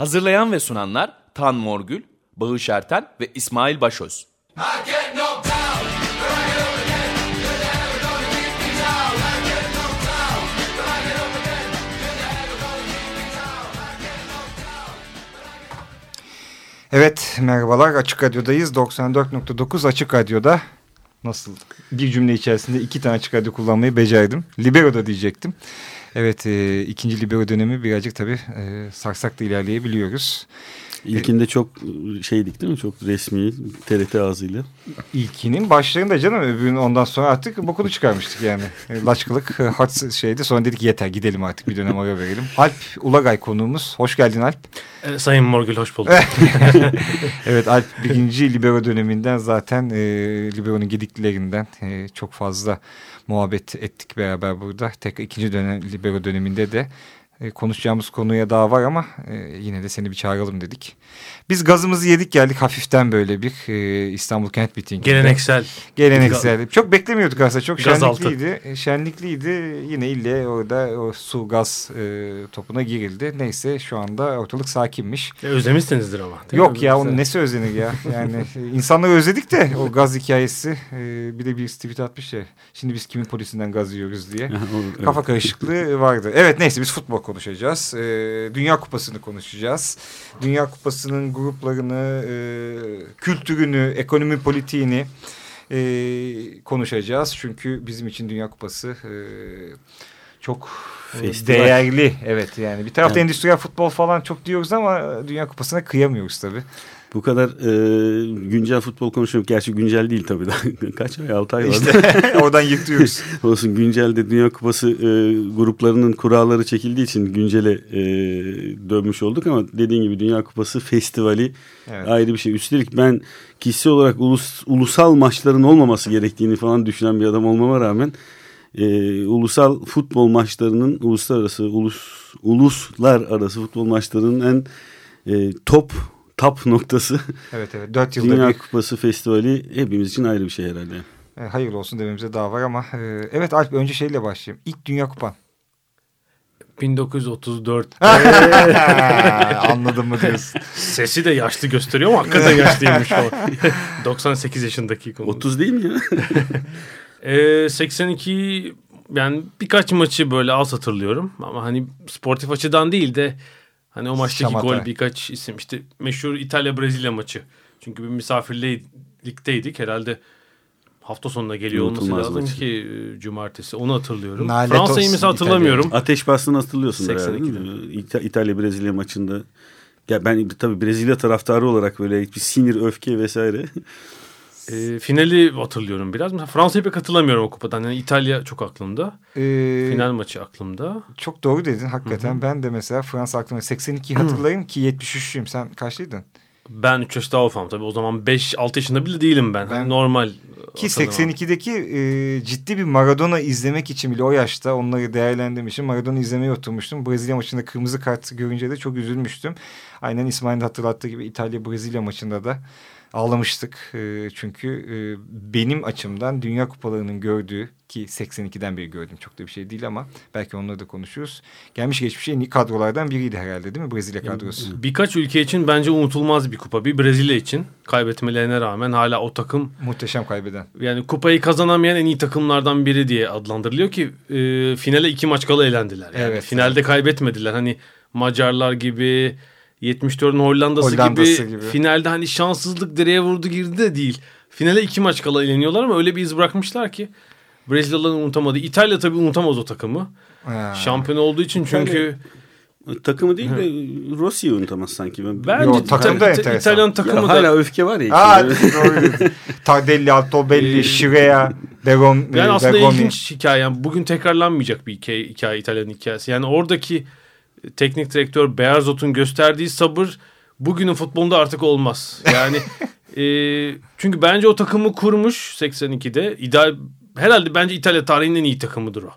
Hazırlayan ve sunanlar Tan Morgül, Bağış Erten ve İsmail Başöz. Evet merhabalar Açık Radyo'dayız 94.9 Açık Radyo'da nasıl bir cümle içerisinde iki tane Açık Radyo kullanmayı becerdim. Libero'da diyecektim. Evet e, ikinci Libero dönemi birazcık tabii e, sarsakla ilerleyebiliyoruz. İlkinde çok şeydik değil mi? Çok resmi TRT ağzıyla. İlkinin başlarında canım öbürünün ondan sonra artık bokunu çıkarmıştık yani. E, Laçkılık e, hat şeydi sonra dedik yeter gidelim artık bir dönem ara verelim. Alp Ulagay konuğumuz. Hoş geldin Alp. E, Sayın Morgül hoş bulduk. evet Alp birinci Libero döneminden zaten e, Libero'nun gediklerinden e, çok fazla muhabbet ettik beraber burada. Tek ikinci dönem Libero döneminde de e, konuşacağımız konuya daha var ama e, yine de seni bir çağıralım dedik. Biz gazımızı yedik geldik hafiften böyle bir e, İstanbul Kent Mitingi. Geleneksel. Geleneksel. Çok beklemiyorduk aslında. Çok Gaz şenlikliydi. Şenlikliydi. Yine ille orada o su gaz e, topuna girildi. Neyse şu anda ortalık sakinmiş. E, özlemişsinizdir ama. Yok mi? ya onun nesi özlenir ya. Yani insanları özledik de o gaz hikayesi. E, bir de bir tweet atmış ya. Şimdi biz kimin polisinden gaz yiyoruz diye. Kafa karışıklığı vardı. Evet neyse biz futbol konuşacağız. Ee, Dünya Kupası'nı konuşacağız. Dünya Kupası'nın gruplarını, e, kültürünü, ekonomi politiğini e, konuşacağız. Çünkü bizim için Dünya Kupası e, çok e, Festival. değerli. Evet yani bir tarafta Yani- endüstriyel futbol falan çok diyoruz ama Dünya Kupası'na kıyamıyoruz tabii. Bu kadar e, güncel futbol konuşuyorum. Gerçi güncel değil tabii. Kaç ay? 6 ay var. İşte oradan yırtıyoruz. Olsun güncelde Dünya Kupası e, gruplarının kuralları çekildiği için güncele e, dönmüş olduk ama dediğin gibi Dünya Kupası festivali Evet. ayrı bir şey. Üstelik ben kişisel olarak ulus, ulusal maçların olmaması gerektiğini falan düşünen bir adam olmama rağmen e, ulusal futbol maçlarının uluslararası ulus uluslar arası futbol maçlarının en e, top top noktası Evet evet. Dört yılda Dünya bir Kupası festivali hepimiz için ayrı bir şey herhalde. e, hayırlı olsun dememize daha var ama e, evet Alp önce şeyle başlayayım. İlk Dünya Kupan. 1934. Anladın mı diyorsun. Sesi de yaşlı gösteriyor ama hakikaten yaşlıymış falan. 98 yaşındaki konu. 30 değil mi ya? E, 82 yani birkaç maçı böyle az hatırlıyorum. Ama hani sportif açıdan değil de hani o maçtaki Şamata. gol birkaç isim. işte meşhur İtalya-Brezilya maçı. Çünkü bir misafirlikteydik herhalde. Hafta sonuna geliyor olması Unutulmaz lazım maç. ki e, cumartesi. Onu hatırlıyorum. Nalet Fransa'yı mesela hatırlamıyorum. Ateş bastığını hatırlıyorsun herhalde. 82'de. değil mi? İta- İtalya Brezilya maçında. Ya ben tabii Brezilya taraftarı olarak böyle bir sinir, öfke vesaire. E, finali hatırlıyorum biraz. Mesela Fransa'yı pek hatırlamıyorum o kupadan. Yani İtalya çok aklımda. Ee, Final maçı aklımda. Çok doğru dedin hakikaten. Ben de mesela Fransa aklımda 82'yi hatırlayayım ki 73'lüyüm. Sen kaçlıydın? Ben 3 yaş daha ufam tabii. O zaman 5-6 yaşında bile değilim ben. Ben- Hani normal. Ki hatırlamam. 82'deki e, ciddi bir Maradona izlemek için bile o yaşta onları değerlendirmişim. Maradona izlemeye oturmuştum. Brezilya maçında kırmızı kart görünce de çok üzülmüştüm. Aynen İsmail'in hatırlattığı gibi İtalya-Brezilya maçında da ağlamıştık. E, çünkü e, benim açımdan Dünya Kupalarının gördüğü ki 82'den beri gördüm çok da bir şey değil ama belki onları da konuşuruz. Gelmiş geçmiş en iyi kadrolardan biriydi herhalde değil mi Brezilya kadrosu? Birkaç ülke için bence unutulmaz bir kupa. Bir Brezilya için kaybetmelerine rağmen hala o takım Muhteşem kaybeden. yani kupayı kazanamayan en iyi takımlardan biri diye adlandırılıyor ki e, finale iki maç kala elendiler. Yani Evet, finalde kaybetmediler. Hani Macarlar gibi 74'ün Hollanda'sı, Hollanda'sı gibi, gibi. finalde hani şanssızlık direğe vurdu girdi de değil. Finale iki maç kala eleniyorlar ama öyle bir iz bırakmışlar ki Brezilyalıların unutamadı. İtalya tabii unutamaz o takımı. Ha. Şampiyon olduğu için çünkü Takımı değil de Rossi'yi unutamaz sanki. Ben, bence Yo, takım da enteresan. İtalyan Ya takımı da hala öfke var ya. Aa. Tardelli, Altobelli, Şireya, Begon, Yani aslında Bergoni. ilginç hikaye. Yani bugün tekrarlanmayacak bir hikaye, hikaye İtalya'nın hikayesi. Yani oradaki teknik direktör Bearzot'un gösterdiği sabır bugünün futbolunda artık olmaz. Yani e, çünkü bence o takımı kurmuş 82'de. İdeal herhalde bence İtalya tarihinin en iyi takımıdır o.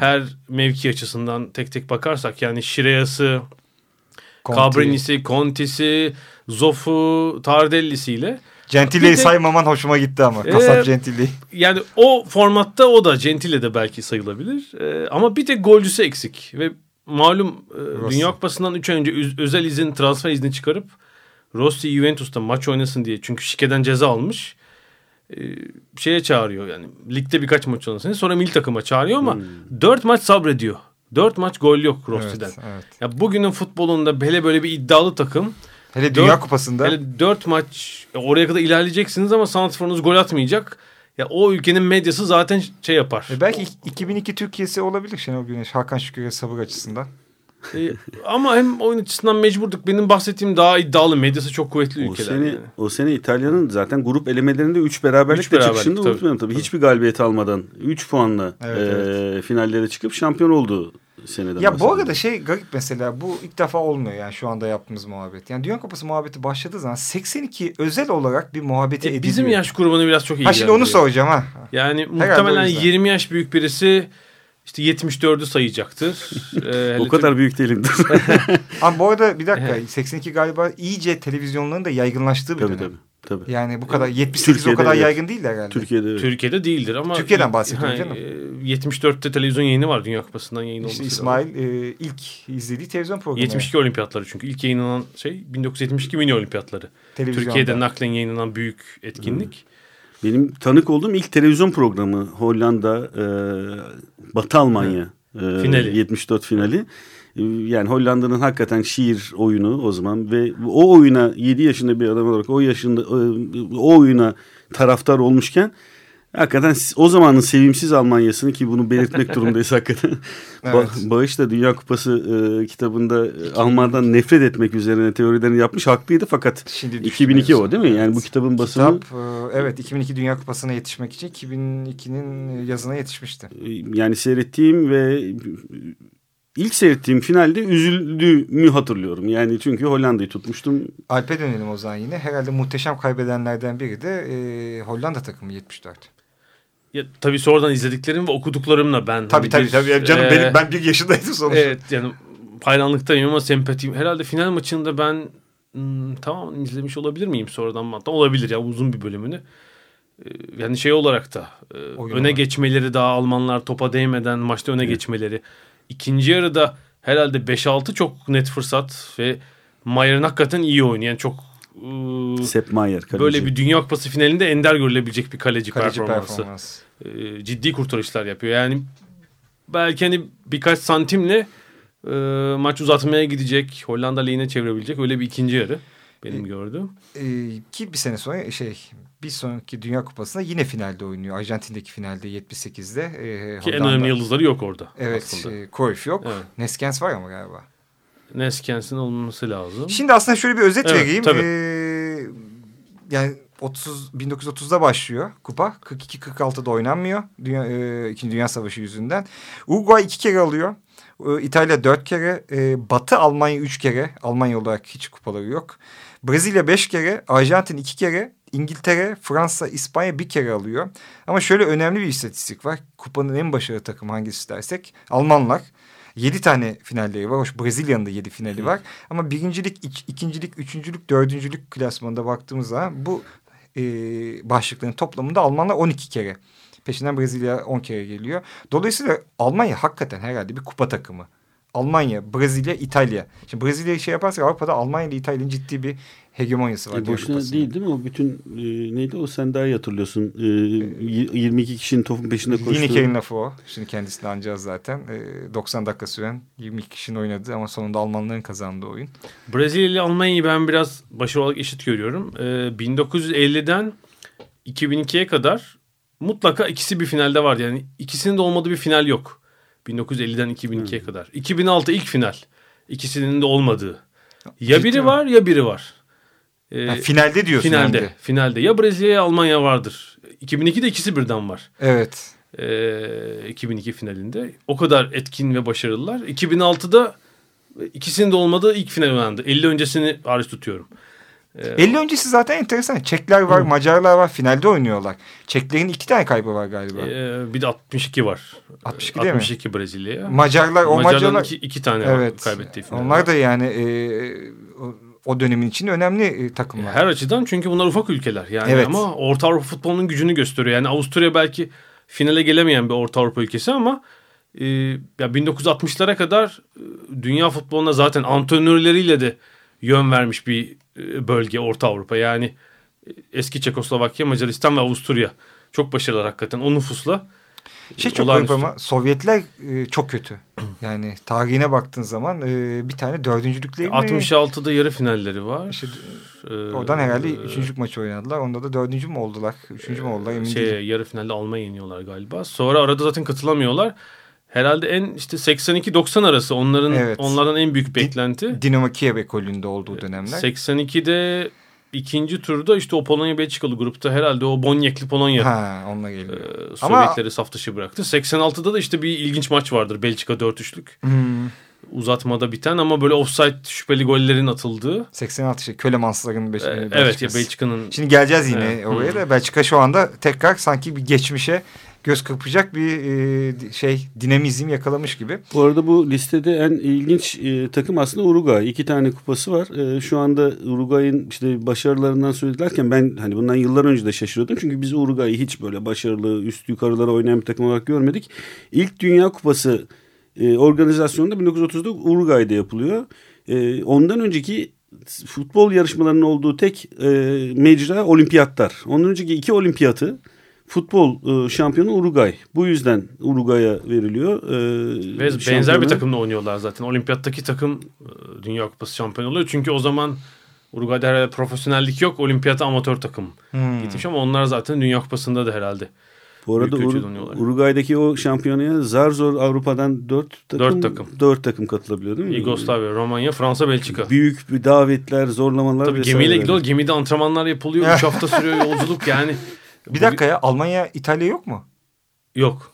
Her mevki açısından tek tek bakarsak yani Şireyası, Conti. Cabrini'si, Conti'si, Zoff'u, Tardelli'siyle de- saymaman hoşuma gitti ama. Ee, Kasap Gentili. yani o formatta o da Gentile de belki sayılabilir. Ee, ama bir tek golcüsü eksik ve malum e, Rossi. Dünya Kupası'ndan 3 ay önce özel izin transfer izni çıkarıp Rossi Juventus'ta maç oynasın diye çünkü şikeden ceza almış. E, şeye çağırıyor yani ligde birkaç maç oynasın. Sonra milli takıma çağırıyor ama 4 maç sabrediyor. 4 maç gol yok Rossi'den. Evet, evet. Ya bugünün futbolunda hele böyle bir iddialı takım Hele Dünya Dört- Kupası'nda hele 4 maç ya oraya kadar ilerleyeceksiniz ama santrforunuz gol atmayacak. Ya o ülkenin medyası zaten şey yapar. E belki ik- 2002 Türkiye'si olabilir Şenol Güneş. Hakan Şükür'e sabır açısından. E, ama hem oyun açısından mecburduk. Benim bahsettiğim daha iddialı. Medyası çok kuvvetli O ülkeler. sene, yani. o sene İtalya'nın zaten grup elemelerinde 3 beraberlikle Üç beraberlik, çıkışını tabii. unutmayalım tabii. Hiçbir galibiyet almadan 3 puanla Evet, e, finallere çıkıp şampiyon oldu seneden. Ya bu arada şey garip mesela bu ilk defa olmuyor yani şu anda yaptığımız muhabbet. Yani Dünya Kupası muhabbeti başladığı zaman 82 özel olarak bir muhabbeti E, ediliyor. bizim yaş grubunu biraz çok iyi Ha şimdi onu soracağım ha. Yani o muhtemelen yüzden. 20 yaş büyük birisi işte 74'ü sayacaktır. Ee, o kadar büyük değilimdir. Ama bu arada bir dakika 82 galiba iyice televizyonların da yaygınlaştığı bir tabii dönem. tabii. Tabii. Yani bu kadar 78 Türkiye'de o kadar evet. yaygın değil herhalde. Türkiye'de evet. Türkiye'de değildir ama Türkiye'den bahsediyorum canım. e, 74'te televizyon yayını var Dünya Kupası'ndan yayın İşte olması. İsmail e, ilk izlediği televizyon programı. 72 olimpiyatları çünkü ilk yayınlanan şey 1972 mini olimpiyatları. Türkiye'de naklen yayınlanan büyük etkinlik. Benim tanık olduğum ilk televizyon programı Hollanda, e, Batı Almanya e, Finali. 74 finali. E, Yani Hollanda'nın hakikaten şiir oyunu o zaman ve o oyuna 7 yaşında bir adam olarak o yaşında e, o oyuna taraftar olmuşken hakikaten o zamanın sevimsiz Almanya'sını ki bunu belirtmek durumundayız hakikaten. Evet. Ba- Bağış da Dünya Kupası e, kitabında e, Alman'dan nefret etmek üzerine teorilerini yapmış. Haklıydı fakat Şimdi 2002 o değil mi? Yani Evet. bu kitabın basımı Kitap e, evet 2002 Dünya Kupası'na yetişmek için 2002'nin yazına yetişmişti. yani seyrettiğim ve ilk seyrettiğim finalde üzüldüğümü hatırlıyorum. Yani çünkü Hollanda'yı tutmuştum. Alp'e dönelim o zaman yine. Herhalde muhteşem kaybedenlerden biri de e, Hollanda takımı 74. Ya, tabii sonradan izlediklerim ve okuduklarımla ben. Tabii hani tabii bir, tabii. Canım e, benim ben bir yaşındaydım sonuçta. Evet yani hayranlıktayım ama sempatim. Herhalde final maçında ben hmm, tamam izlemiş olabilir miyim sonradan hatta olabilir ya uzun bir bölümünü. Ee, Yani şey olarak da e, Oyun öne olarak. geçmeleri daha Almanlar topa değmeden maçta öne geçmeleri. İkinci yarıda herhalde 5-6 çok net fırsat ve Mayer'in hakikaten iyi oynayan çok e, Sepp Maier kaleci. böyle bir Dünya Kupası finalinde ender görülebilecek bir kaleci, Kaleci performansı performans. e, ciddi kurtarışlar yapıyor. Yani belki hani birkaç santimle e, maç uzatmaya gidecek, Hollanda lehine çevirebilecek öyle bir ikinci yarı benim gördüğüm. E, ki bir sene sonra şey bir sonraki Dünya Kupası'nda yine finalde oynuyor. Arjantin'deki finalde 78'de. E, Ki en Hollanda- önemli yıldızları yok orada. Evet, aslında. e, Cruyff yok. Evet. Neskens var ama galiba. Neskens'in olması lazım. Şimdi aslında şöyle bir özet Evet, vereyim. tabii. Ee, yani 30 1930'da başlıyor kupa. 42-46'da oynanmıyor. Dünya, e, İkinci Dünya Savaşı yüzünden. Uruguay iki kere alıyor. E, İtalya dört kere. E, Batı Almanya üç kere. Almanya olarak hiç kupaları yok. Brezilya beş kere. Arjantin iki kere. İngiltere, Fransa, İspanya bir kere alıyor. Ama şöyle önemli bir istatistik var. Kupanın en başarılı takımı hangisi dersek Almanlar. 7 tane finalleri var. Hoş Brezilya'nın da 7 finali var. Ama birincilik, ik- ikincilik, üçüncülük, dördüncülük klasmanında baktığımız zaman bu e, başlıkların toplamında Almanlar 12 kere. Peşinden Brezilya 10 kere geliyor. Dolayısıyla Almanya hakikaten herhalde bir kupa takımı. Almanya, Brezilya, İtalya. Şimdi Brezilya'yı şey yaparsak Avrupa'da Almanya ile İtalya'nın ciddi bir hegemonyası var. E, boşuna Kupası'nda. değil değil mi? O bütün e, neydi o sen daha iyi hatırlıyorsun. E, y- 22 kişinin topun peşinde koştuğu. Lineker'in lafı o. Şimdi kendisini anacağız zaten. E, 90 dakika süren 22 kişinin oynadığı ama sonunda Almanların kazandığı oyun. Brezilya ile Almanya'yı ben biraz başarılı olarak eşit görüyorum. Ee, 1950'den 2002'ye kadar mutlaka ikisi bir finalde vardı. Yani ikisinin de olmadığı bir final yok. 1950'den 2002'ye kadar. 2006 ilk final. İkisinin de olmadığı. Ya biri mi? ya biri var. Ee, Ha, finalde diyorsun finalde. hem de. Finalde. Ya Brezilya ya Almanya vardır. 2002'de ikisi birden var. Evet. Ee, 2002 finalinde. O kadar etkin ve başarılılar. 2006'da ikisinin de olmadığı ilk final oynandı. 50 öncesini hariç tutuyorum. Ee, 50 öncesi zaten enteresan. Çekler var, Macarlar var. Finalde oynuyorlar. Çeklerin iki tane kaybı var galiba. Ee, bir de 62 var. 62 değil mi? 62 Brezilya'ya. Macarlar, o Macarların Macarlar... iki, iki tane Evet. kaybettiği final. Onlar da yani e, o, o dönemin için önemli e, takımlar. Her açıdan çünkü bunlar ufak ülkeler. Yani Evet. ama Orta Avrupa futbolunun gücünü gösteriyor. Yani Avusturya belki finale gelemeyen bir Orta Avrupa ülkesi ama e, ya 1960'lara kadar e, dünya futboluna zaten antrenörleriyle de yön vermiş bir bölge Orta Avrupa. Yani e, eski Çekoslovakya, Macaristan ve Avusturya çok başarılı hakikaten o nüfusla. Şey çok garip ama Sovyetler e, çok kötü. Yani tarihine baktığın zaman e, bir tane dördüncülükleri mi? 66'da yarı finalleri var. İşte, e, oradan herhalde üçüncülük maçı oynadılar. Onda da dördüncü mü oldular? Üçüncü mü oldular emin şey, değilim. Yarı finalde Almanya yeniyorlar galiba. Sonra arada zaten katılamıyorlar. Herhalde en işte 82-90 arası onların evet. onlardan en büyük beklenti. Dinamo Kiev ekolünde olduğu dönemler. 82'de ikinci turda işte o Polonya Belçikalı grupta herhalde o Bonyekli Polonya ha, onunla geliyor. E, Sovyetleri Ama... saf dışı bıraktı. 86'da da işte bir ilginç maç vardır Belçika 4-3'lük. Hmm. Uzatmada biten ama böyle offside şüpheli gollerin atıldığı. 86 şey Kölemansların Beş, ee, Evet ya Belçika'nın. Şimdi geleceğiz yine evet. oraya da Belçika şu anda tekrar sanki bir geçmişe göz kırpacak bir e, şey dinamizm yakalamış gibi. Bu arada bu listede en ilginç e, takım aslında Uruguay. İki tane kupası var. E, şu anda Uruguay'ın işte başarılarından söylerken ben hani bundan yıllar önce de şaşırıyordum. Çünkü biz Uruguay'ı hiç böyle başarılı üst yukarılara oynayan bir takım olarak görmedik. İlk Dünya Kupası e, organizasyonunda 1930'da Uruguay'da yapılıyor. E, ondan önceki futbol yarışmalarının olduğu tek e, mecra olimpiyatlar. Ondan önceki iki olimpiyatı futbol e, şampiyonu Uruguay. Bu yüzden Uruguay'a veriliyor. E, Ve şampiyonu. benzer bir takımla oynuyorlar zaten. Olimpiyattaki takım e, Dünya Kupası şampiyonu oluyor. Çünkü o zaman Uruguay'da herhalde profesyonellik yok. Olimpiyata amatör takım hmm. gitmiş ama onlar zaten Dünya Kupası'nda da herhalde. Bu arada Ur Uruguay'daki o şampiyonaya zar zor Avrupa'dan dört takım, dört takım. Dört takım katılabiliyor değil mi? Yugoslavya, Romanya, Fransa, Belçika. Büyük bir davetler, zorlamalar. Tabii gemiyle gidiyor. Gemide antrenmanlar yapılıyor. Üç hafta sürüyor yolculuk yani. Bir dakika ya Almanya, İtalya yok mu? Yok.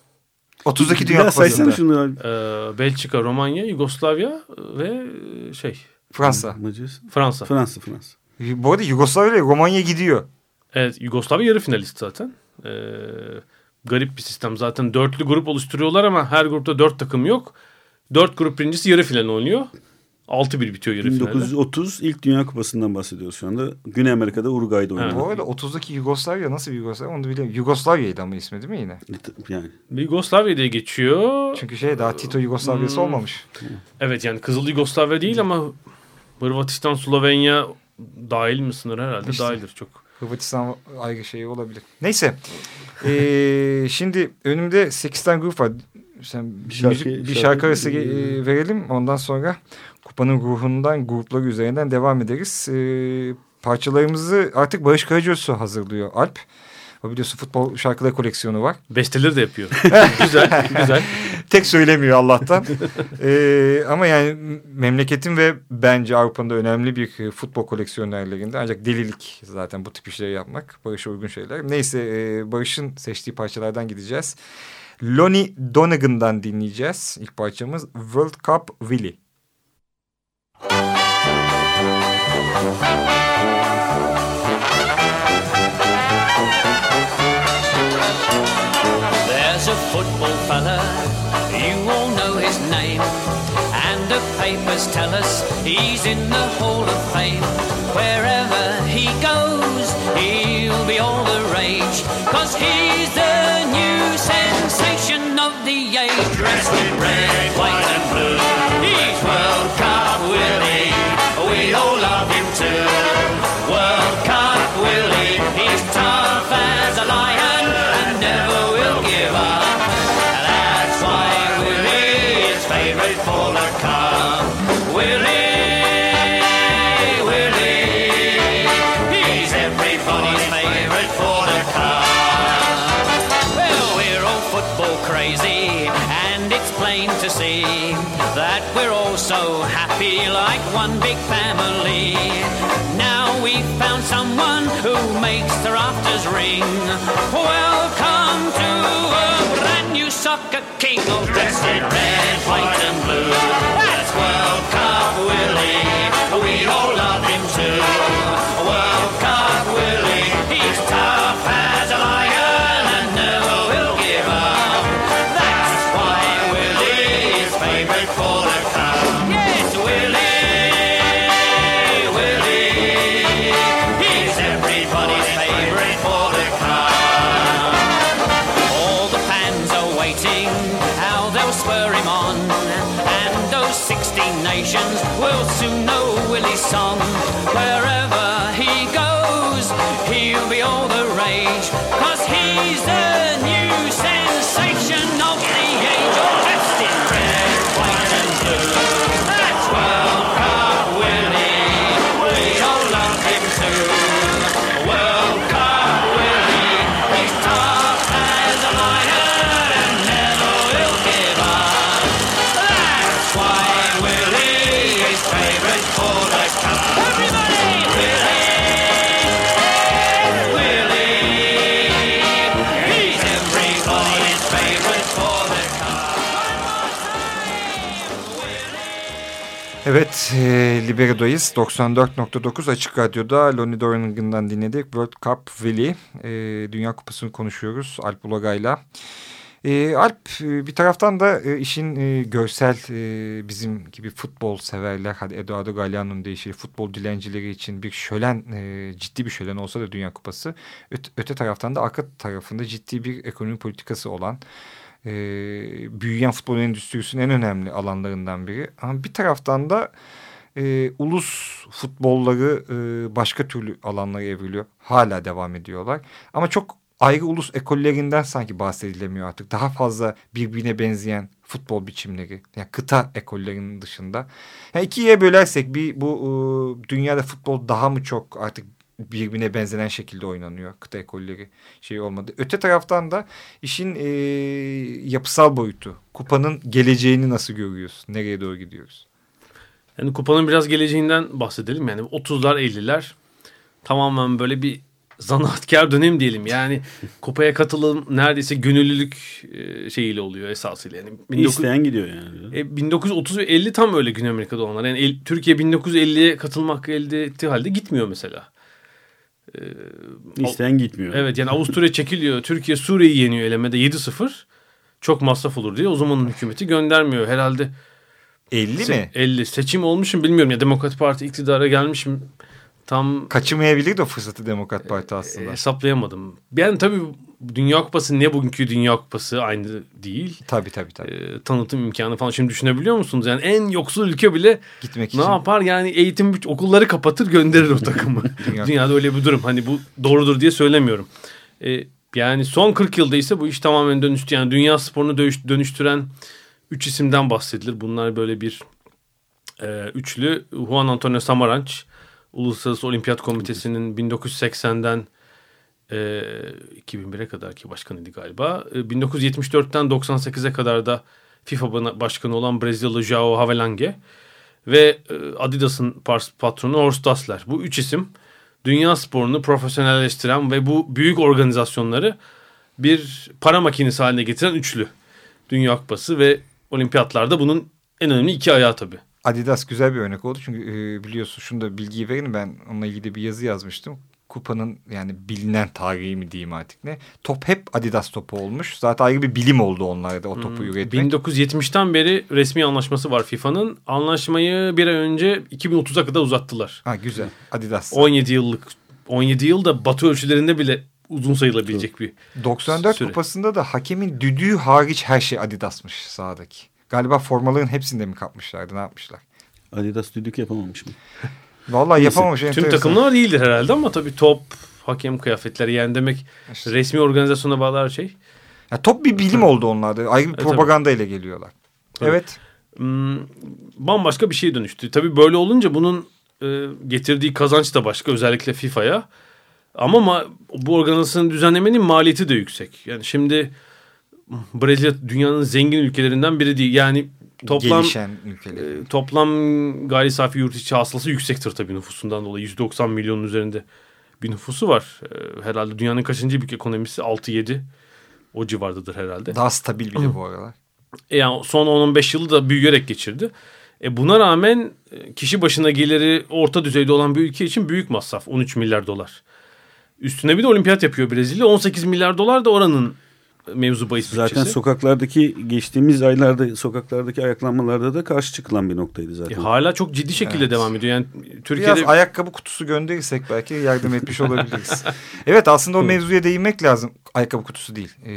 32 Dünya Kupası'nda. şunu. Ee, Belçika, Romanya, Yugoslavya ve şey. Fransa. Fransa. Fransa, Fransa. Bu arada Yugoslavya ile Romanya gidiyor. Evet Yugoslavya yarı finalist zaten. Ee, garip bir sistem. Zaten dörtlü grup oluşturuyorlar ama her grupta dört takım yok. Dört grup birincisi yarı final oynuyor. 6-1 bitiyor yarı 1930 finalde. ilk Dünya Kupası'ndan bahsediyoruz şu anda. Güney Amerika'da Uruguay'da oynadı. Evet. Bu arada 30'daki Yugoslavya nasıl bir Yugoslavya onu da biliyorum. Yugoslavya'ydı ama ismi değil mi yine? Yani. Yugoslavya diye geçiyor. Çünkü şey daha Tito Yugoslavya'sı hmm. olmamış. Evet yani Kızıl Yugoslavya değil ama Hırvatistan, Slovenya dahil mi sınır herhalde? İşte. Dahildir çok. Hırvatistan ayrı şey olabilir. Neyse. ee, şimdi önümde 8 tane grup var. Sen bir şarkı, müzik, bir şarkı, şarkı arası e, verelim. Ondan sonra kupanın ruhundan grupları üzerinden devam ederiz. E, parçalarımızı artık Barış Karacaoğlu hazırlıyor Alp. O biliyorsun futbol şarkıları koleksiyonu var. Besteleri de yapıyor. güzel, güzel. Tek söylemiyor Allah'tan. ee, ama yani memleketin ve bence Avrupa'nın da önemli bir futbol koleksiyonerlerinde ancak delilik zaten bu tip işleri yapmak. Barış'a uygun şeyler. Neyse e, Barış'ın seçtiği parçalardan gideceğiz. Lonnie Donegan'dan dinleyeceğiz. İlk parçamız World Cup Willie. There's a football fella, you all know his name. And the papers tell us he's in the Hall of Fame. Wherever he goes, he'll be all the rage. Cause he's the new of the age. Dressed in red, white and rafters ring. Welcome to a brand new soccer king, all dressed in red, white and blue. World Cup Willie. We all love him too. nations will soon Evet, e, Libero'dayız. 94.9 Açık Radyo'da Lonnie Donegan'dan dinledik. World Cup Willie. E, Dünya Kupası'nı konuşuyoruz Alp Ulagay'la. E, Alp e, bir taraftan da e, işin e, görsel e, bizim gibi futbol severler, hadi Eduardo Galeano'nun deyişiyle futbol dilencileri için bir şölen, e, ciddi bir şölen olsa da Dünya Kupası. Öte, öte taraftan da arka tarafında ciddi bir ekonomi politikası olan e, büyüyen futbol endüstrisinin en önemli alanlarından biri. Ama bir taraftan da e, ulus futbolları e, başka türlü alanlara evriliyor. Hala devam ediyorlar. Ama çok ayrı ulus ekollerinden sanki bahsedilemiyor artık. Daha fazla birbirine benzeyen futbol biçimleri. Yani kıta ekollerinin dışında. Yani ikiye bölersek bir bu e, dünyada futbol daha mı çok artık birbirine benzenen şekilde oynanıyor kıta ekolleri şey olmadı. Öte taraftan da işin e, yapısal boyutu. Kupanın geleceğini nasıl görüyoruz? Nereye doğru gidiyoruz? Yani kupanın biraz geleceğinden bahsedelim. Yani 30'lar 50'ler tamamen böyle bir zanaatkar dönem diyelim. Yani kupaya katılım neredeyse gönüllülük e, şeyiyle oluyor esasıyla. Yani 19 İsteyen gidiyor yani. e, 1930 ve 50 tam öyle Güney Amerika'da olanlar. Yani el- Türkiye 1950'ye katılma hakkı elde ettiği halde gitmiyor mesela. İsteyen gitmiyor. Evet yani Avusturya çekiliyor. Türkiye Suriye'yi yeniyor elemede 7-0. Çok masraf olur diye o zamanın hükümeti göndermiyor. Herhalde 50 se- mi? 50 seçim olmuşum bilmiyorum ya Demokrat Parti iktidara gelmişim. Tam Kaçırmayabilirdi o fırsatı Demokrat Parti aslında. e, hesaplayamadım. Yani tabii Dünya Kupası ne bugünkü Dünya Kupası aynı değil. tabii tabii tabii. E, tanıtım imkanı falan şimdi düşünebiliyor musunuz? Yani en yoksul ülke bile Gitmek ne için. yapar? Yani eğitim okulları kapatır gönderir o takımı. Dünya- Dünyada öyle bir durum. Hani bu doğrudur diye söylemiyorum. E, yani son 40 yılda ise bu iş tamamen dönüştü. Yani dünya sporunu dönüş- dönüştüren 3 isimden bahsedilir. Bunlar böyle bir e, üçlü. Juan Antonio Samaranch, Uluslararası Olimpiyat Komitesi'nin 1980'den e, 2001'e kadar ki başkanıydı galiba. E, 1974'ten 98'e kadar da FIFA başkanı olan Brezilyalı Joao Havelange ve e, Adidas'ın patronu Horst Dassler. Bu üç isim dünya sporunu profesyonelleştiren ve bu büyük organizasyonları bir para makinesi haline getiren üçlü. Dünya Kupası ve olimpiyatlarda bunun en önemli iki ayağı tabii. Adidas güzel bir örnek oldu. Çünkü e, biliyorsun şunu da bilgiyi verin. Ben onunla ilgili bir yazı yazmıştım. Kupanın yani bilinen tarihi mi diyeyim artık ne. Top hep Adidas topu olmuş. Zaten ayrı bir bilim oldu onlarda o topu üretmek. 1970'ten beri resmi anlaşması var FIFA'nın. Anlaşmayı bir ay önce 2030'a kadar uzattılar. Ha güzel. Adidas. 17 yıllık 17 yıl da batı ölçülerinde bile uzun sayılabilecek bir 94 süre. kupasında da hakemin düdüğü hariç her şey Adidas'mış sahadaki. Galiba formaların hepsinde mi kapmışlardı ne yapmışlar? Adidas düdük yapamamış mı? Vallahi yapamamış. Tüm enteresan. takımlar değildir herhalde ama tabii top, hakem kıyafetleri yani demek İşte. resmi organizasyona bağlı her şey. Ya top bir bilim oldu onlarda. Ayrı bir tabii. propaganda ile geliyorlar. Tabii. Evet. Hmm, bambaşka bir şeye dönüştü. Tabii böyle olunca bunun e, getirdiği kazanç da başka özellikle FIFA'ya. Ama ma- bu organizasyonu düzenlemenin maliyeti de yüksek. Yani şimdi Brezilya dünyanın zengin ülkelerinden biri değil. Yani toplam Gelişen ülkeler. e, toplam gayri safi yurt içi hasılası yüksektir tabii nüfusundan dolayı. 190 milyonun üzerinde bir nüfusu var. E, herhalde dünyanın kaçıncı büyük ekonomisi? 6-7 o civardadır herhalde. Daha stabil bir de bu aralar. E yani son 10-15 yılı da büyüyerek geçirdi. E buna rağmen e, kişi başına geliri orta düzeyde olan bir ülke için büyük masraf. 13 milyar dolar. Üstüne bir de olimpiyat yapıyor Brezilya. 18 milyar dolar da oranın mevzu bahis Zaten bütçesi. sokaklardaki geçtiğimiz aylarda sokaklardaki ayaklanmalarda da karşı çıkılan bir noktaydı E, zaten. hala çok ciddi şekilde Evet. devam ediyor. Yani Türkiye'de Biraz ayakkabı kutusu gönderirsek belki yardım etmiş olabiliriz. evet aslında o mevzuya değinmek lazım. Ayakkabı kutusu değil. Ee,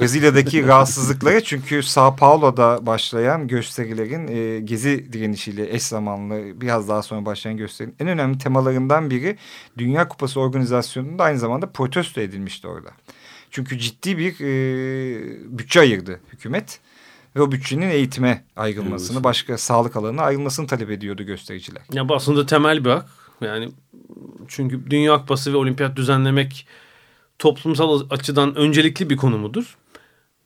Brezilya'daki rahatsızlıklara çünkü Sao Paulo'da başlayan gösterilerin e, gezi direnişiyle eş zamanlı biraz daha sonra başlayan gösterinin en önemli temalarından biri Dünya Kupası organizasyonunda aynı zamanda protesto edilmişti orada. Çünkü ciddi bir e, bütçe ayırdı hükümet ve o bütçenin eğitime ayrılmasını, Evet. başka sağlık alanına ayrılmasını talep ediyordu göstericiler. Ya bu aslında temel bir hak. Yani çünkü Dünya Kupası ve olimpiyat düzenlemek toplumsal açıdan öncelikli bir konu mudur?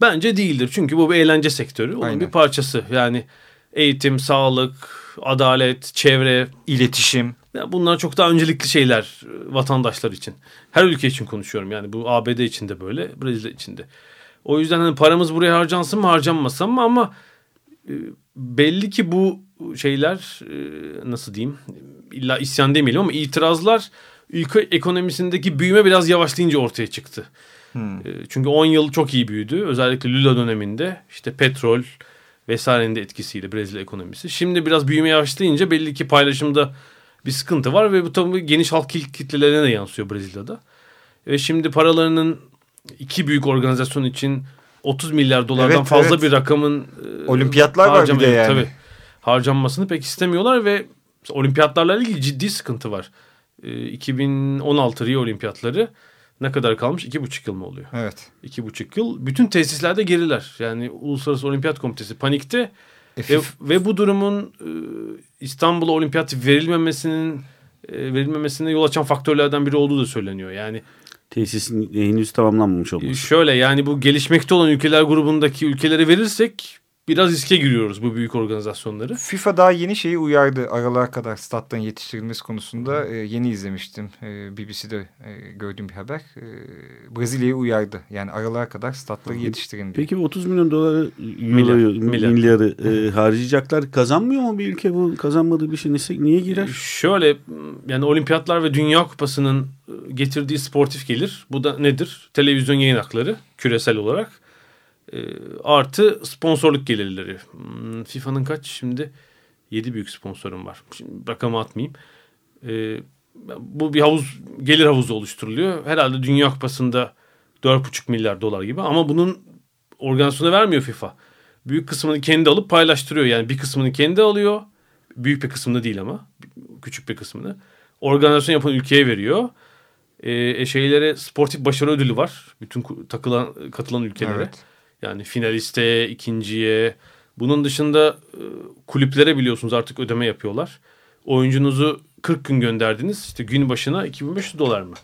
Bence değildir. Çünkü bu bir eğlence sektörü. Onun Aynen. bir parçası. Yani eğitim, sağlık, adalet, çevre İletişim. Ya bunlar çok daha öncelikli şeyler e, vatandaşlar için. Her ülke için konuşuyorum. Yani bu ABD için de böyle, Brezilya için de. O yüzden hani paramız buraya harcansın mı harcanmasın mı ama e, belli ki bu şeyler e, nasıl diyeyim illa isyan demeyelim ama itirazlar ülke ekonomisindeki büyüme biraz yavaşlayınca ortaya çıktı. Hmm. Çünkü 10 yıl çok iyi büyüdü. Özellikle Lula döneminde işte petrol vesairenin de etkisiyle Brezilya ekonomisi. Şimdi biraz büyüme yavaşlayınca belli ki paylaşımda bir sıkıntı var ve bu tabii geniş halk kit- kitlelerine de yansıyor Brezilya'da. Ve şimdi paralarının iki büyük organizasyon için 30 milyar dolardan Evet, fazla evet. bir rakamın e, Olimpiyatlar var bir de yani. Tabii, harcanmasını pek istemiyorlar ve olimpiyatlarla ilgili ciddi sıkıntı var. E, 2016 Rio olimpiyatları ne kadar kalmış? İki buçuk yıl mı oluyor? Evet. İki buçuk yıl. Bütün tesislerde geriler. Yani Uluslararası Olimpiyat Komitesi panikte E, ve, FIFA- ve bu durumun e, İstanbul'a olimpiyat verilmemesinin e, verilmemesine yol açan faktörlerden biri olduğu da söyleniyor. Yani Tesisin henüz tamamlanmamış e, olması. şöyle yani bu gelişmekte olan ülkeler grubundaki ülkelere verirsek biraz riske giriyoruz bu büyük organizasyonları. FIFA daha yeni şeyi uyardı. Aralığa kadar statların yetiştirilmesi konusunda e, yeni izlemiştim. E, BBC'de e, gördüğüm bir haber. E, Brezilya'yı uyardı. Yani aralığa kadar statları yetiştirin diye. Peki bu 30 milyon doları, Milyar, milyar. milyarı e, harcayacaklar. Kazanmıyor mu bir ülke bu? Kazanmadığı bir şey nesi- niye girer? Şöyle yani olimpiyatlar ve dünya kupasının e, getirdiği sportif gelir. Bu da nedir? Televizyon yayın hakları küresel olarak. E, artı sponsorluk gelirleri. Hmm, FIFA'nın kaç şimdi? 7 büyük sponsorum var. Şimdi rakamı atmayayım. E, bu bir havuz gelir havuzu oluşturuluyor. Herhalde Dünya Kupası'nda 4,5 milyar dolar gibi ama bunun organizasyona vermiyor FIFA. Büyük kısmını kendi alıp paylaştırıyor. Yani bir kısmını kendi alıyor. Büyük bir kısmını değil ama. Küçük bir kısmını. Organizasyon yapan ülkeye veriyor. E, şeylere sportif başarı ödülü var. Bütün takılan katılan ülkelere. Evet. Yani finaliste, ikinciye. Bunun dışında e, kulüplere biliyorsunuz artık ödeme yapıyorlar. Oyuncunuzu 40 gün gönderdiniz. İşte gün başına 2500 dolar mı?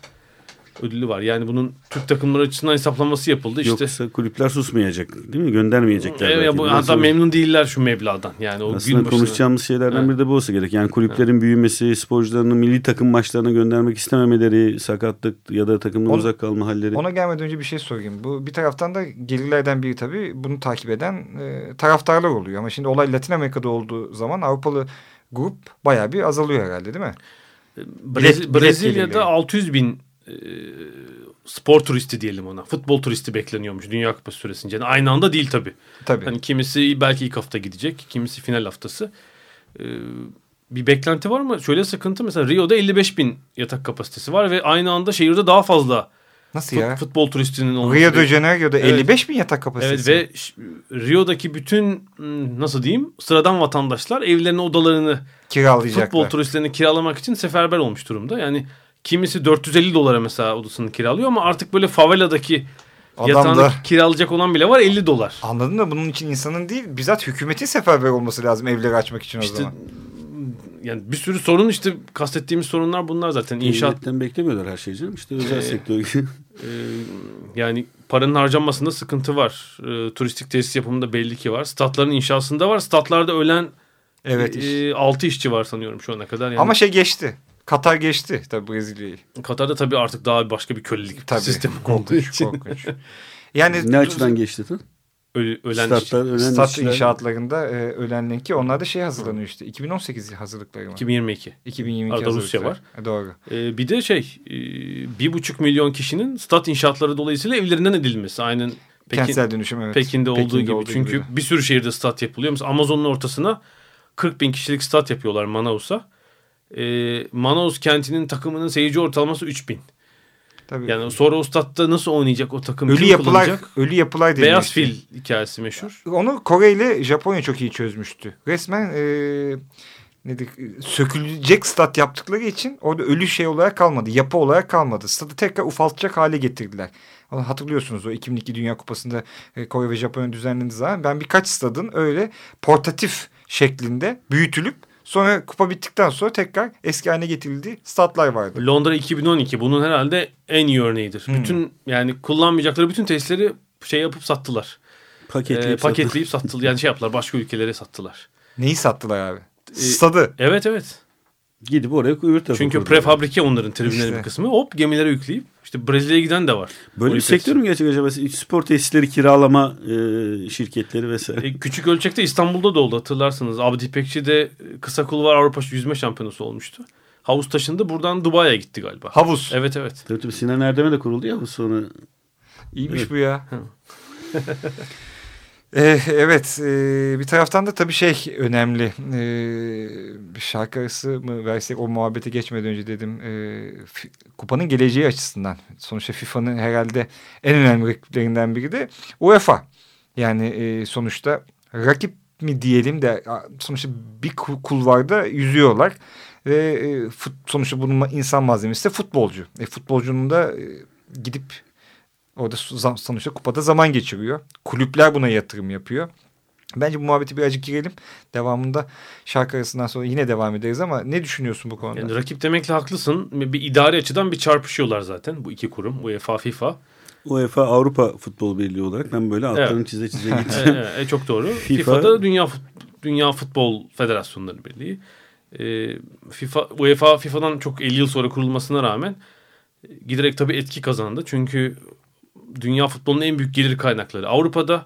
Ödülü var. Yani bunun Türk takımları açısından hesaplaması yapıldı. İşte Yoksa kulüpler susmayacak değil mi? Göndermeyecekler. Evet, belki. bu, hatta zor. memnun değiller şu meblağdan. Yani o Aslında gün başına. konuşacağımız şeylerden Evet. biri de bu olsa gerek. Yani kulüplerin büyümesi, sporcularını milli takım maçlarına göndermek istememeleri, sakatlık ya da takımdan uzak kalma halleri. Ona gelmeden önce bir şey sorayım. Bu bir taraftan da gelirlerden biri tabii bunu takip eden e, taraftarlar oluyor. Ama şimdi olay Latin Amerika'da olduğu zaman Avrupalı grup bayağı bir azalıyor herhalde değil mi? Brez- bilet Brezilya'da gelirleri. 600 bin e, spor turisti diyelim ona. Futbol turisti bekleniyormuş Dünya Kupası süresince. Yani aynı anda değil tabii. Tabii. Hani kimisi belki ilk hafta gidecek, kimisi final haftası. Ee, bir beklenti var mı? Şöyle sıkıntı mesela Rio'da 55 bin yatak kapasitesi var ve aynı anda şehirde daha fazla Nasıl fut- ya? futbol turistinin olması. Rio de Janeiro'da Evet. 55 bin yatak Evet kapasitesi. ve ş- Rio'daki bütün hmm, nasıl diyeyim sıradan vatandaşlar evlerine odalarını kiralayacaklar. futbol turistlerini kiralamak için seferber olmuş durumda. Yani kimisi 450 dolara mesela odasını kiralıyor ama artık böyle faveladaki Adam yatağını da- kiralayacak olan bile var 50 dolar. Anladın mı? Bunun için insanın değil bizzat hükümetin seferber olması lazım evleri açmak için o İşte zaman. yani bir sürü sorun işte kastettiğimiz sorunlar bunlar zaten. İnşaat Devletten beklemiyorlar her şeyi canım. İşte özel Ee, sektör. e, yani paranın harcanmasında sıkıntı var. E, turistik tesis yapımında belli ki var. Statların inşasında var. Statlarda ölen Evet. e, 6 işçi var sanıyorum şu ana kadar. Yani Ama şey geçti. Katar geçti tabii Brezilya'yı. Katar'da tabii artık daha başka bir kölelik Tabii. sistemi olduğu korkunç, için. korkunç. Yani ne açıdan geçti? Tan? Ölü- ölen. Statlar, ölen stat işçiler- inşaatlarında e, ölenlerin ki onlar da şey hazırlanıyor işte. 2018 hazırlıkları mı? 2022. 2022 Arada Rusya hazırlıkları. E, Doğru. E, bir de şey e, bir buçuk milyon kişinin stat inşaatları dolayısıyla evlerinden edilmesi. Aynen Pekin, Kentsel dönüşüm evet. Pekin'de olduğu Pekin'de gibi. olduğu Çünkü gibi. bir sürü şehirde stat yapılıyor. Mesela Amazon'un ortasına 40 bin kişilik stat yapıyorlar Manaus'a. E, Manaus kentinin takımının seyirci ortalaması 3000. Tabii. Yani sonra Ustad'da nasıl oynayacak o takım? ölü yapılar, ölü yapılar deniyor Beyaz fil hikayesi meşhur. Onu Kore ile Japonya çok iyi çözmüştü. Resmen e, nedir, sökülecek stat yaptıkları için orada ölü şey olarak kalmadı. Yapı olarak kalmadı. Stadı tekrar ufaltacak hale getirdiler. Onu hatırlıyorsunuz o 2002 Dünya Kupası'nda e, Kore ve Japonya düzenlendiği zaman ben birkaç stadın öyle portatif şeklinde büyütülüp sonra kupa bittikten sonra tekrar eski haline getirildiği statlar vardı. Londra 2012 bunun herhalde en iyi örneğidir. Hmm. Bütün yani kullanmayacakları bütün tesisleri şey yapıp sattılar. Paketleyip Ee, paketleyip sattılar. Yani şey yaptılar başka ülkelere sattılar. Neyi sattılar abi? E, Stadı. Evet evet. Gidip oraya öbür tarafa Çünkü prefabrike onların tribünlerin İşte. bir kısmı. Hop gemilere yükleyip işte Brezilya'ya giden de var. Böyle bir sektör mü gerçek acaba? Spor tesisleri kiralama e, şirketleri vesaire. E, küçük ölçekte İstanbul'da da oldu hatırlarsınız. Abdi İpekçi'de kısa kulvar Avrupa yüzme şampiyonası olmuştu. Havuz taşındı buradan Dubai'ye gitti galiba. Havuz. Evet evet. Tabii tabii Sinan Erdem'e de kuruldu ya bu sonra. İyiymiş Evet. bu ya. Ee, evet e, bir taraftan da tabii şey önemli. Ee, şarkı arası mı versek o muhabbete geçmeden önce dedim kupanın geleceği açısından. Sonuçta FIFA'nın herhalde en önemli rakiplerinden biri de UEFA. Yani sonuçta rakip mi diyelim de sonuçta bir ku- kulvarda yüzüyorlar. Ve e, sonuçta bunun insan malzemesi de futbolcu. E, futbolcunun da gidip Orada sonuçta kupada zaman geçiriyor. Kulüpler buna yatırım yapıyor. Bence bu muhabbeti birazcık girelim. Devamında şarkı arasından sonra yine devam ederiz ama ne düşünüyorsun bu konuda? Yani rakip demekle haklısın. Bir idari açıdan bir çarpışıyorlar zaten bu iki kurum. UEFA, FIFA. UEFA Avrupa Futbol Birliği olarak ben böyle altlarını Evet. çize çize e, gittim. e, e, çok doğru. FIFA FIFA'da Dünya Dünya Futbol Federasyonları Birliği. E, FIFA UEFA FIFA'dan çok 50 yıl sonra kurulmasına rağmen e, giderek tabii etki kazandı. Çünkü dünya futbolunun en büyük gelir kaynakları Avrupa'da.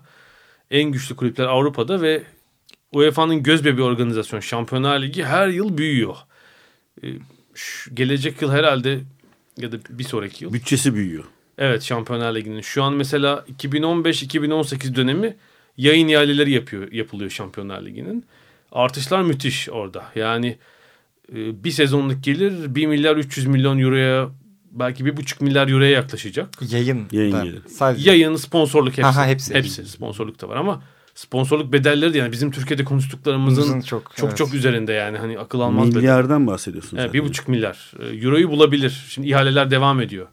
En güçlü kulüpler Avrupa'da ve UEFA'nın göz bebeği organizasyon Şampiyonlar Ligi her yıl büyüyor. E, şu- gelecek yıl herhalde ya da bir sonraki yıl. Bütçesi büyüyor. Evet Şampiyonlar Ligi'nin. Şu an mesela 2015-2018 dönemi yayın ihaleleri yapıyor, yapılıyor Şampiyonlar Ligi'nin. Artışlar müthiş orada. Yani e, bir sezonluk gelir 1 milyar 300 milyon euroya belki 1,5 milyar euroya yaklaşacak. Yayın. Yayın da. Sadece. Yayın, sponsorluk hepsi. Aha, hepsi. hepsi. Sponsorluk da var ama sponsorluk bedelleri de yani bizim Türkiye'de konuştuklarımızın Uzun çok çok, çok, evet. üzerinde yani hani akıl almaz bedel. Milyardan bahsediyorsun Evet, bir buçuk milyar. E, Euroyu bulabilir. Şimdi ihaleler devam ediyor.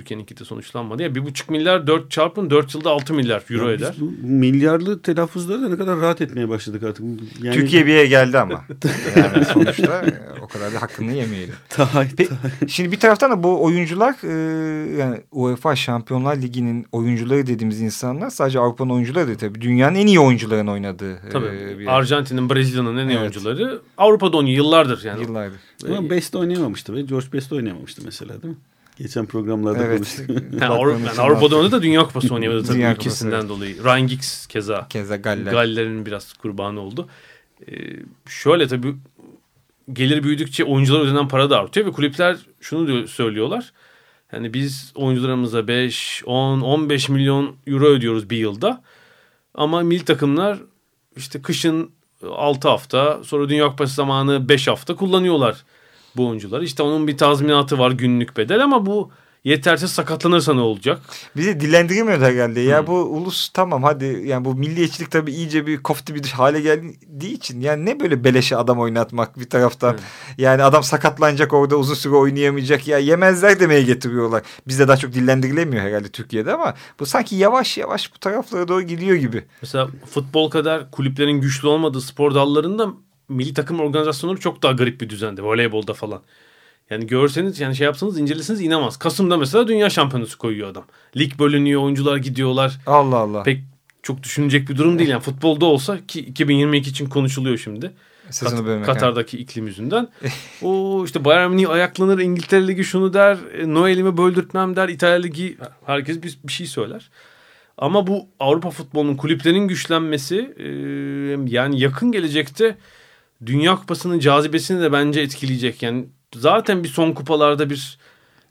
Türkiye'ninki de sonuçlanmadı. Ya bir buçuk milyar dört çarpın dört yılda altı milyar euro Ya biz eder. bu milyarlı telaffuzlara da ne kadar rahat etmeye başladık artık. Yani Türkiye bir yere geldi ama. Yani sonuçta e, o kadar da hakkını yemeyelim. Tahay, Pe- Şimdi bir taraftan da bu oyuncular e, yani UEFA Şampiyonlar Ligi'nin oyuncuları dediğimiz insanlar sadece Avrupa'nın oyuncuları değil tabii. Dünyanın en iyi oyuncuların oynadığı e, Tabii. bir Arjantin'in, Brezilya'nın en iyi Evet. oyuncuları Avrupa'da oynuyor yıllardır yani. yıllardır. Ama Best oynayamamıştı ve George Best oynayamamıştı mesela değil mi? Geçen programlarda Evet. konuştuk. Yani Avrupa, yani Avrupa'da oynadı da Dünya Kupası oynayamadı tabii Dünya Kupası, ülkesinden evet. dolayı. Ryan Giggs keza. Keza Galler. Galler'in biraz kurbanı oldu. Ee, şöyle tabii gelir büyüdükçe oyunculara ödenen para da artıyor ve kulüpler şunu diyor, söylüyorlar. Yani biz oyuncularımıza 5, 10, 15 milyon euro ödüyoruz bir yılda. Ama milli takımlar işte kışın 6 hafta sonra Dünya Kupası zamanı 5 hafta kullanıyorlar bu oyuncuları. İşte onun bir tazminatı var günlük bedel ama bu yetersiz sakatlanırsa ne olacak? Bizi dillendiremiyordu herhalde. Ya Hmm. bu ulus tamam hadi yani bu milliyetçilik tabii iyice bir kofti bir hale geldiği için yani ne böyle beleşe adam oynatmak bir taraftan. Evet. Yani adam sakatlanacak orada uzun süre oynayamayacak ya yemezler demeye getiriyorlar. Bizde daha çok dillendirilemiyor herhalde Türkiye'de ama bu sanki yavaş yavaş bu taraflara doğru gidiyor gibi. Mesela futbol kadar kulüplerin güçlü olmadığı spor dallarında milli takım organizasyonları çok daha garip bir düzende. Voleybolda falan. Yani görseniz yani şey yapsanız inceleseniz inanmaz. Kasım'da mesela dünya şampiyonası koyuyor adam. Lig bölünüyor, oyuncular gidiyorlar. Allah Allah. Pek çok düşünecek bir durum değil. Yani futbolda olsa ki 2022 için konuşuluyor şimdi. Sezonu Kat-. Katar'daki iklim yüzünden. o işte Bayern Münih ayaklanır, İngiltere Ligi şunu der, e, Noel'imi böldürtmem der, İtalya Ligi herkes bir, bir şey söyler. Ama bu Avrupa futbolunun kulüplerin güçlenmesi e, yani yakın gelecekte Dünya Kupası'nın cazibesini de bence etkileyecek. Yani zaten bir son kupalarda bir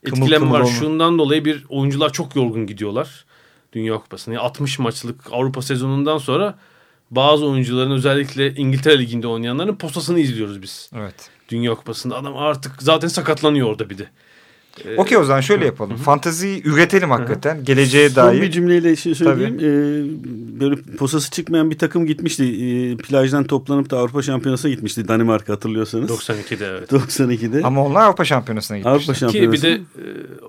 Kımıl etkileme kımıl var. olma. Şundan dolayı bir oyuncular çok yorgun gidiyorlar. Dünya Kupası'na. Yani 60 maçlık Avrupa sezonundan sonra bazı oyuncuların özellikle İngiltere Ligi'nde oynayanların postasını izliyoruz biz. Evet. Dünya Kupası'nda adam artık zaten sakatlanıyor orada bir de. Okey o zaman şöyle yapalım. Fantaziyi üretelim hakikaten. Geleceğe Son bir dair. cümleyle şey söyleyeyim. Ee, böyle posası çıkmayan bir takım gitmişti. Ee, plajdan toplanıp da Avrupa Şampiyonası'na gitmişti Danimarka hatırlıyorsanız. 92'de evet. 92'de. Ama onlar Avrupa Şampiyonası'na gitmişler. Avrupa Ki Şampiyonası. bir de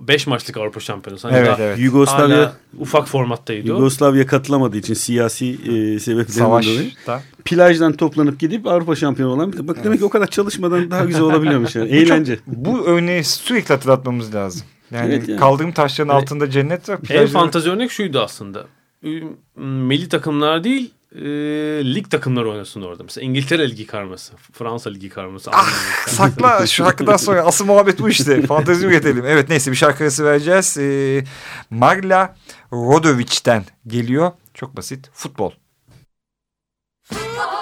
5 maçlık Avrupa Şampiyonası. Hani Evet evet. Yugoslavya ufak formattaydı o. Yugoslavya katılamadığı için siyasi e, sebeplerden dolayı Savaşta. Plajdan toplanıp gidip Avrupa şampiyonu olan bir Bak demek ki o kadar çalışmadan daha güzel olabiliyormuş yani. Eğlence. Bu örneği sürekli hatırlatmamız lazım. Yani, Evet yani. kaldırım taşlarının Yani altında cennet var. En fantazi örnek şuydu aslında. Milli takımlar değil e, lig takımları oynasın orada. Mesela İngiltere Ligi karması, Fransa Ligi karması. Ligi karması. Sakla şu şarkıdan sonra asıl muhabbet bu işte. Fantezi üretelim. Evet neyse bir şarkı arası vereceğiz. Ee, Marla Rodovic'ten geliyor. Çok basit. Futbol, Oh!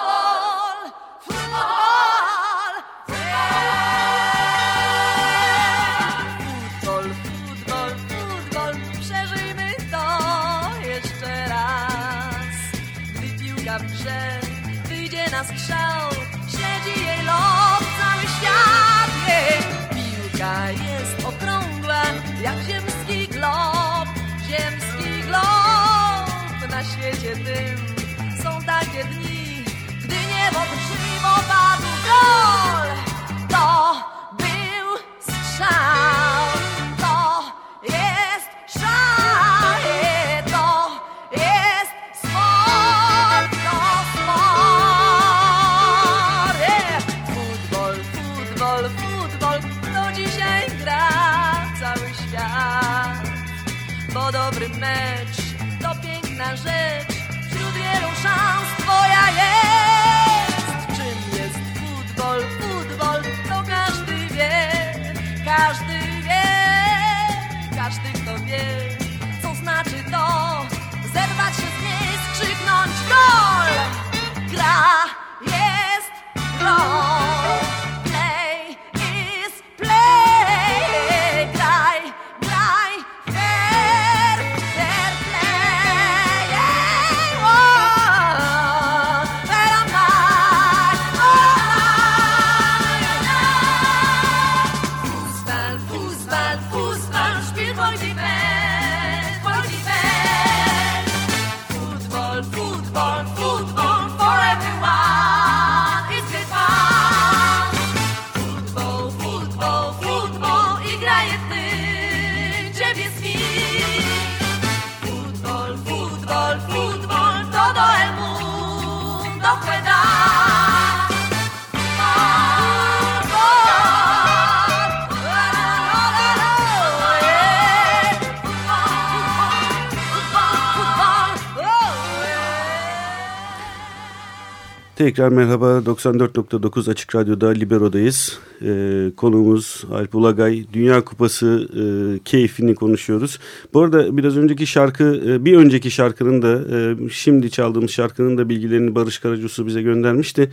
Tekrar merhaba 94.9 Açık Radyo'da Libero'dayız. Ee, konuğumuz Alp Ulagay. Dünya Kupası e, keyfini konuşuyoruz. Bu arada biraz önceki şarkı, e, bir önceki şarkının da e, şimdi çaldığımız şarkının da bilgilerini Barış Karacusu bize göndermişti.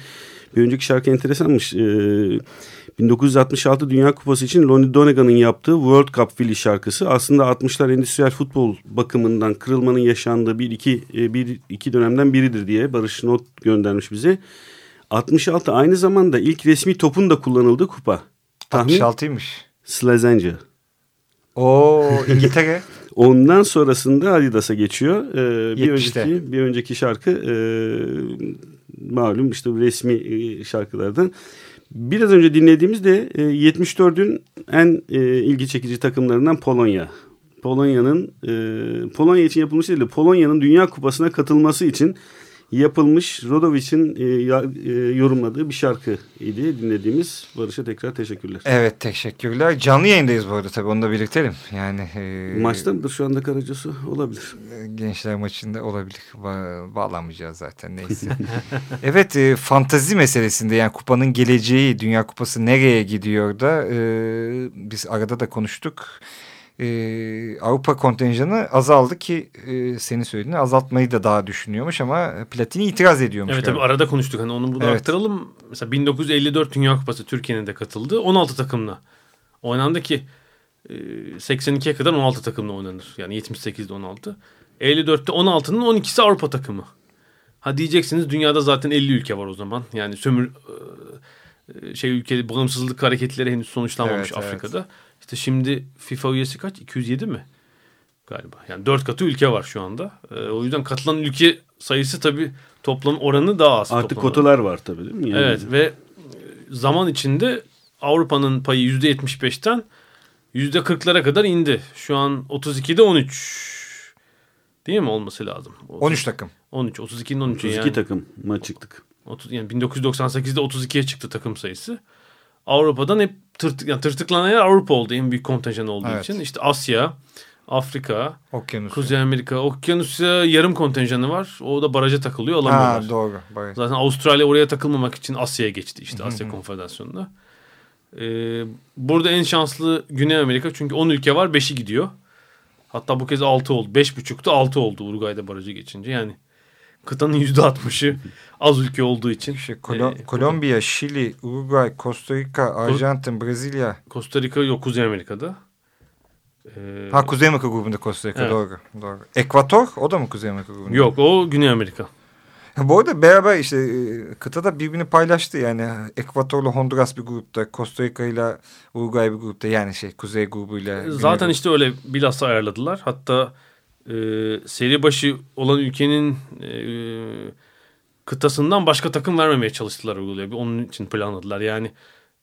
Bir önceki şarkı enteresanmış. Ee, 1966 Dünya Kupası için Lonnie Donegan'ın yaptığı World Cup Philly şarkısı aslında 60'lar endüstriyel futbol bakımından kırılmanın yaşandığı bir iki, e, bir iki dönemden biridir diye Barış not göndermiş bize. 66 aynı zamanda ilk resmi topun da kullanıldığı kupa. Tahmin 66'ymış. Slazenger. Oo İngiltere. Ondan sonrasında Adidas'a geçiyor. Ee, bir 70'te. önceki bir önceki şarkı e, malum işte resmi e, şarkılardan. Biraz önce dinlediğimiz de e, 74'ün en e, ilgi çekici takımlarından Polonya. Polonya'nın e, Polonya için yapılmış değil de Polonya'nın Dünya Kupası'na katılması için yapılmış Rodovic'in e, e, yorumladığı bir şarkı idi dinlediğimiz. Barış'a tekrar teşekkürler. Evet teşekkürler. Canlı yayındayız bu arada tabii onu da belirtelim. Yani e, Maçta mıdır şu anda Karacası? Olabilir. gençler maçında olabilir. Ba bağlanmayacağız zaten neyse. evet e, fantazi meselesinde yani kupanın geleceği Dünya Kupası nereye gidiyor da e, biz arada da konuştuk. E, Avrupa kontenjanı azaldı ki e, senin söylediğin azaltmayı da daha düşünüyormuş ama Platini itiraz ediyormuş. Evet galiba. tabii arada konuştuk hani onu bunu Evet. aktaralım. Mesela 1954 Dünya Kupası Türkiye'nin de katıldı. 16 takımla oynandı ki e, 82'ye kadar 16 takımla oynanır. Yani 78'de 16. 54'te 16'nın 12'si Avrupa takımı. Ha diyeceksiniz dünyada zaten 50 ülke var o zaman. Yani sömür e, şey ülke bağımsızlık hareketleri henüz sonuçlanmamış Evet, evet. İşte şimdi FIFA üyesi kaç? 207 mi? Galiba. Yani 4 katı ülke var şu anda. E, o yüzden katılan ülke sayısı tabii toplam oranı daha az. Artık kotalar var tabii değil mi? Yani Evet ve e, zaman içinde Avrupa'nın payı %75'ten %40'lara kadar indi. Şu an 32'de 13. Değil mi olması lazım? 13 takım. 13 32'nin 13'ü 32 yani. takıma çıktık. 30, yani 1998'de 32'ye çıktı takım sayısı. Avrupa'dan hep tırtık, yani tırtıklanan yer Avrupa oldu en büyük kontenjan olduğu Evet. için. İşte Asya, Afrika, Okyanus. Kuzey Amerika, Okyanusya yarım kontenjanı var. O da baraja takılıyor alamıyorlar. Ha doğru. Bayağı. Zaten Avustralya oraya takılmamak için Asya'ya geçti işte Asya Konfederasyonu'na. Ee, burada en şanslı Güney Amerika çünkü 10 ülke var 5'i gidiyor. Hatta bu kez 6 oldu. 5.5'tu 6 oldu Uruguay'da barajı geçince. Yani kıtanın %60'ı az ülke olduğu için. Şey, Kolo- Ee, Kolombiya, Şili, Uruguay, Costa Rica, Arjantin, Brezilya. Costa Rica yok Kuzey Amerika'da. Ee, Ha Kuzey Amerika grubunda Costa Rica Evet. doğru. doğru. Ekvator o da mı Kuzey Amerika grubunda? yok o Güney Amerika. Bu arada beraber işte e, kıtada birbirini paylaştı yani. Ekvator'la Honduras bir grupta, Costa Rica ile Uruguay bir grupta yani şey Kuzey grubuyla. Zaten grubu. işte öyle bilhassa ayarladılar. Hatta e, seri başı olan ülkenin e, kıtasından başka takım vermemeye çalıştılar uyguluyor. Bir Onun için planladılar. Yani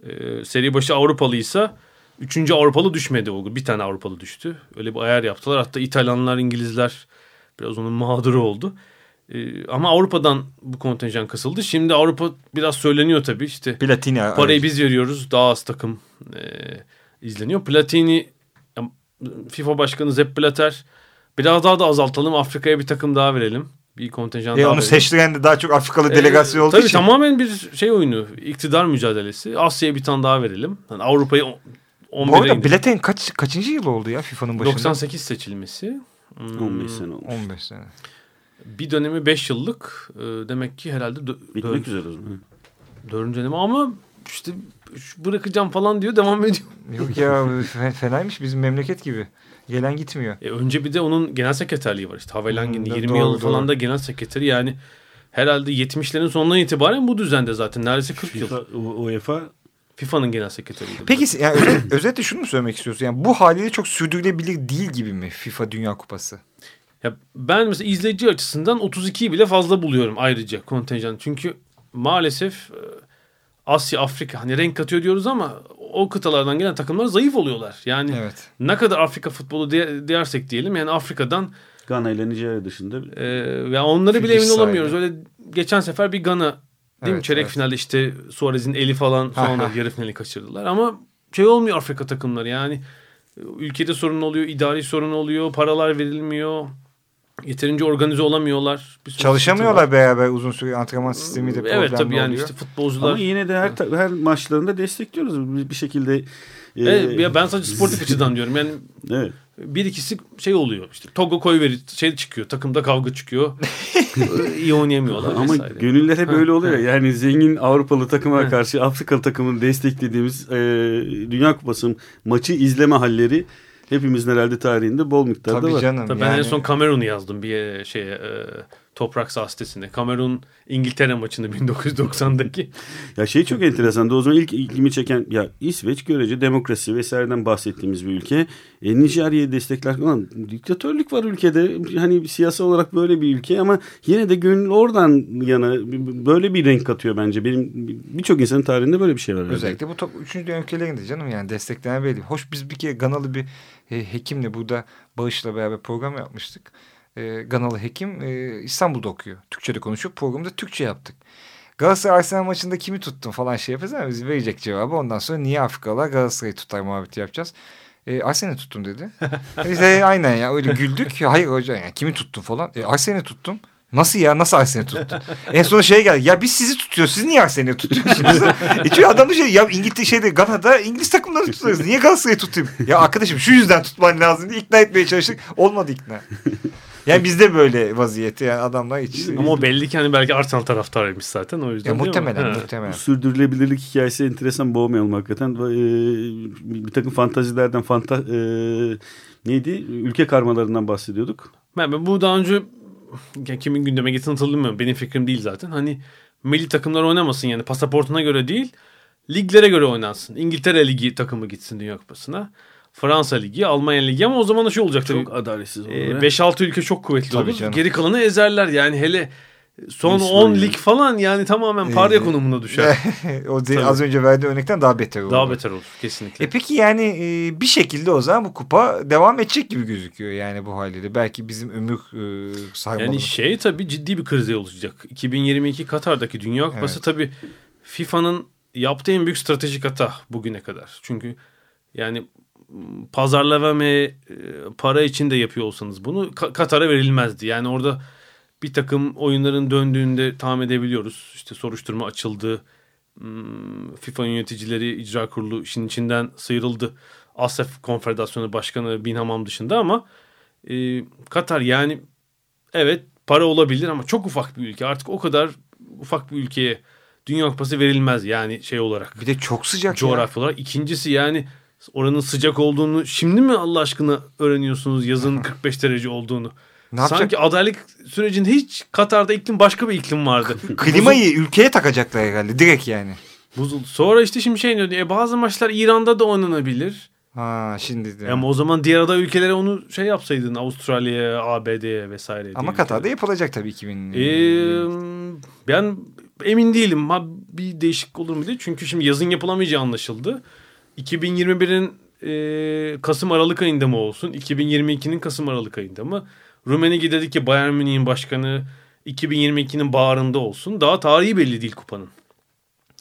e, seri başı Avrupalıysa üçüncü Avrupalı düşmedi o. Bir tane Avrupalı düştü. Öyle bir ayar yaptılar. Hatta İtalyanlar, İngilizler biraz onun mağduru oldu. E, ama Avrupa'dan bu kontenjan kısıldı. Şimdi Avrupa biraz söyleniyor tabii. İşte Platini. Parayı biz veriyoruz. Daha az takım e, izleniyor. Platini FIFA Başkanı Sepp Blatter biraz daha da azaltalım. Afrika'ya bir takım daha verelim. Bir kontenjan E, daha onu verelim. seçtiren de daha çok Afrikalı delegasyon Ee, olduğu tabii için. tamamen bir şey oyunu. iktidar mücadelesi. Asya'ya bir tane daha verelim. Yani Avrupa'yı on- Bu 11'e arada Blattern kaç, kaçıncı yıl oldu ya FIFA'nın başında? 98 seçilmesi. Hmm, 15 sene olmuş. 15 sene. Bir dönemi 5 yıllık. Ee, demek ki herhalde dö- Bitmek dör- üzere o zaman. dördüncü dönemi ama işte bırakacağım falan diyor devam ediyor. Yok ya fe- fenaymış bizim memleket gibi. Gelen gitmiyor. E önce bir de onun genel sekreterliği var işte. Havelangin'in Hmm, 20 doğru, yıl falan doğru. da genel sekreteri yani herhalde 70'lerin sonundan itibaren bu düzende zaten neredeyse 40 yıl. FIFA, U- UEFA FIFA'nın genel sekreteriydi. Peki yani özet, özetle şunu mu söylemek istiyorsun? Yani bu haliyle çok sürdürülebilir değil gibi mi FIFA Dünya Kupası? Ya ben mesela izleyici açısından 32'yi bile fazla buluyorum ayrıca kontenjan. Çünkü maalesef e, Asya, Afrika hani renk katıyor diyoruz ama o kıtalardan gelen takımlar zayıf oluyorlar. Yani Evet. ne kadar Afrika futbolu diye, dersek diyelim yani Afrika'dan Gana ile Nijerya dışında e, ya onları bile emin olamıyoruz. Öyle geçen sefer bir Gana değil mi? Evet, Çeyrek evet. finalde işte Suarez'in eli falan sonra yarı finali kaçırdılar ama şey olmuyor Afrika takımları yani ülkede sorun oluyor, idari sorun oluyor, paralar verilmiyor. Yeterince organize olamıyorlar. Bir Çalışamıyorlar beraber uzun süre antrenman sistemi de problemli Evet tabii yani oluyor. işte futbolcular. Ama yine de her her maçlarında destekliyoruz bir, bir şekilde. e, Evet, ya ben sadece sportif açıdan diyorum. Yani evet. bir ikisi şey oluyor işte Togo koy verir şey çıkıyor takımda kavga çıkıyor. İyi oynayamıyorlar Ama vesaire. gönüller hep Ha, öyle oluyor. ha. Yani zengin Avrupalı takıma Ha. karşı Afrikalı takımın desteklediğimiz e, Dünya Kupası maçı izleme halleri hepimizin herhalde tarihinde bol miktarda Tabii var. canım. Tabii ben yani, en son Kamerun'u yazdım bir e, şeye e, Toprak sitesinde. Kamerun İngiltere maçını 1990'daki. Ya şey çok enteresan. O zaman ilk ilgimi çeken ya İsveç görece demokrasi vesaireden bahsettiğimiz bir ülke. E, Nijerya'yı destekler. Ulan, diktatörlük var ülkede. Hani siyasal olarak böyle bir ülke ama yine de gönül oradan yana böyle bir renk katıyor bence. Benim birçok insanın tarihinde böyle bir şey var. herhalde. Özellikle bu top 3. dünya ülkelerinde canım yani desteklenen belli. Hoş biz bir kere Ganalı bir hekimle burada Bağış'la beraber program yapmıştık. E, Ganalı hekim e, İstanbul'da okuyor. Türkçe'de konuşuyor. Programı da Türkçe yaptık. Galatasaray Arsenal maçında kimi tuttun falan şey yapacağız ama biz verecek cevabı. Ondan sonra niye Afrikalılar Galatasaray'ı tutar muhabbeti yapacağız. E, Arsenal'i tuttum dedi. Biz de aynen ya öyle güldük. Hayır hocam ya kimi tuttun falan. E, Arsenal'i tuttum. Nasıl ya? Nasıl Arsenal'i tuttun? en son şey geldi. Ya biz sizi tutuyoruz. Siz niye Arsenal'i tutuyorsunuz? e çünkü adam da şey ya İngiltere şeyde Gana'da İngiliz takımlarını tutuyoruz. Niye Galatasaray'ı tutayım? Ya arkadaşım şu yüzden tutman lazım diye ikna etmeye çalıştık. Olmadı ikna. Yani bizde böyle vaziyeti yani adamlar hiç. Ama o belli ki hani belki Arsenal taraftarıymış zaten o yüzden ya değil mi? muhtemelen muhtemelen. Bu sürdürülebilirlik hikayesi enteresan boğmayalım hakikaten. Ee, bir takım fantazilerden fanta, e, neydi? Ülke karmalarından bahsediyorduk. Ben, ben bu daha önce ya kimin gündeme getirdiğini hatırlamıyorum. Benim fikrim değil zaten. Hani milli takımlar oynamasın yani pasaportuna göre değil. Liglere göre oynansın. İngiltere Ligi takımı gitsin Dünya Kupası'na. Fransa Ligi, Almanya Ligi ama o zaman da şey olacak tabii. Çok adaletsiz olur. Ee, ya. 5-6 ülke çok kuvvetli Tabii olur. canım. Geri kalanı ezerler yani hele son İsmail 10 yani. lig falan yani tamamen parya Ee, konumuna düşer. o de- Tabii. az önce verdiği örnekten daha beter oldu. Daha beter olur kesinlikle. E peki yani e, bir şekilde o zaman bu kupa devam edecek gibi gözüküyor yani bu haliyle. Belki bizim ömür e, sarmalı. Yani şey tabii ciddi bir krize olacak. 2022 Katar'daki Dünya Kupası Evet. tabii FIFA'nın yaptığı en büyük stratejik hata bugüne kadar. Çünkü yani pazarlama ve para için de yapıyor olsanız bunu Ka- Katar'a verilmezdi. Yani orada bir takım oyunların döndüğünde tahmin edebiliyoruz. İşte soruşturma açıldı. Hmm, FIFA yöneticileri icra kurulu işin içinden sıyrıldı. ASEF Konfederasyonu Başkanı Bin Hamam dışında ama e, Katar yani evet para olabilir ama çok ufak bir ülke. Artık o kadar ufak bir ülkeye Dünya Kupası verilmez yani şey olarak. Bir de çok sıcak ya. Coğrafya olarak. İkincisi yani oranın sıcak olduğunu şimdi mi Allah aşkına öğreniyorsunuz yazın 45 derece olduğunu? Ne yapacak? Sanki adaylık sürecinde hiç Katar'da iklim başka bir iklim vardı. Klimayı ülkeye takacaklar herhalde direkt yani. Buzul. Sonra işte şimdi şey diyor. E, bazı maçlar İran'da da oynanabilir. Ha şimdi de. Ama o zaman diğer aday ülkelere onu şey yapsaydın Avustralya'ya, ABD'ye vesaire. Ama Katar'da yapılacak tabii 2000. Ee, ben emin değilim. Ha, bir değişiklik olur mu diye. Çünkü şimdi yazın yapılamayacağı anlaşıldı. 2021'in e, Kasım Aralık ayında mı olsun? 2022'nin Kasım Aralık ayında mı? Rummenigge dedi ki Bayern Münih'in başkanı 2022'nin baharında olsun. Daha tarihi belli değil kupanın.